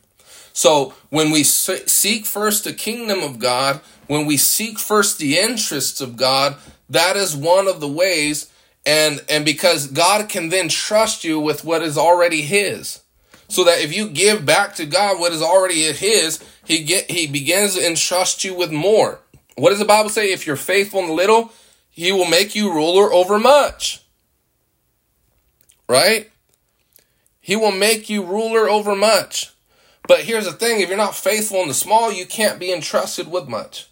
So when we seek first the kingdom of God, when we seek first the interests of God, that is one of the ways and and because God can then trust you with what is already his. So that if you give back to God what is already his, he get he begins to entrust you with more. What does the Bible say? If you're faithful in the little, he will make you ruler over much. Right? He will make you ruler over much. But here's the thing if you're not faithful in the small, you can't be entrusted with much.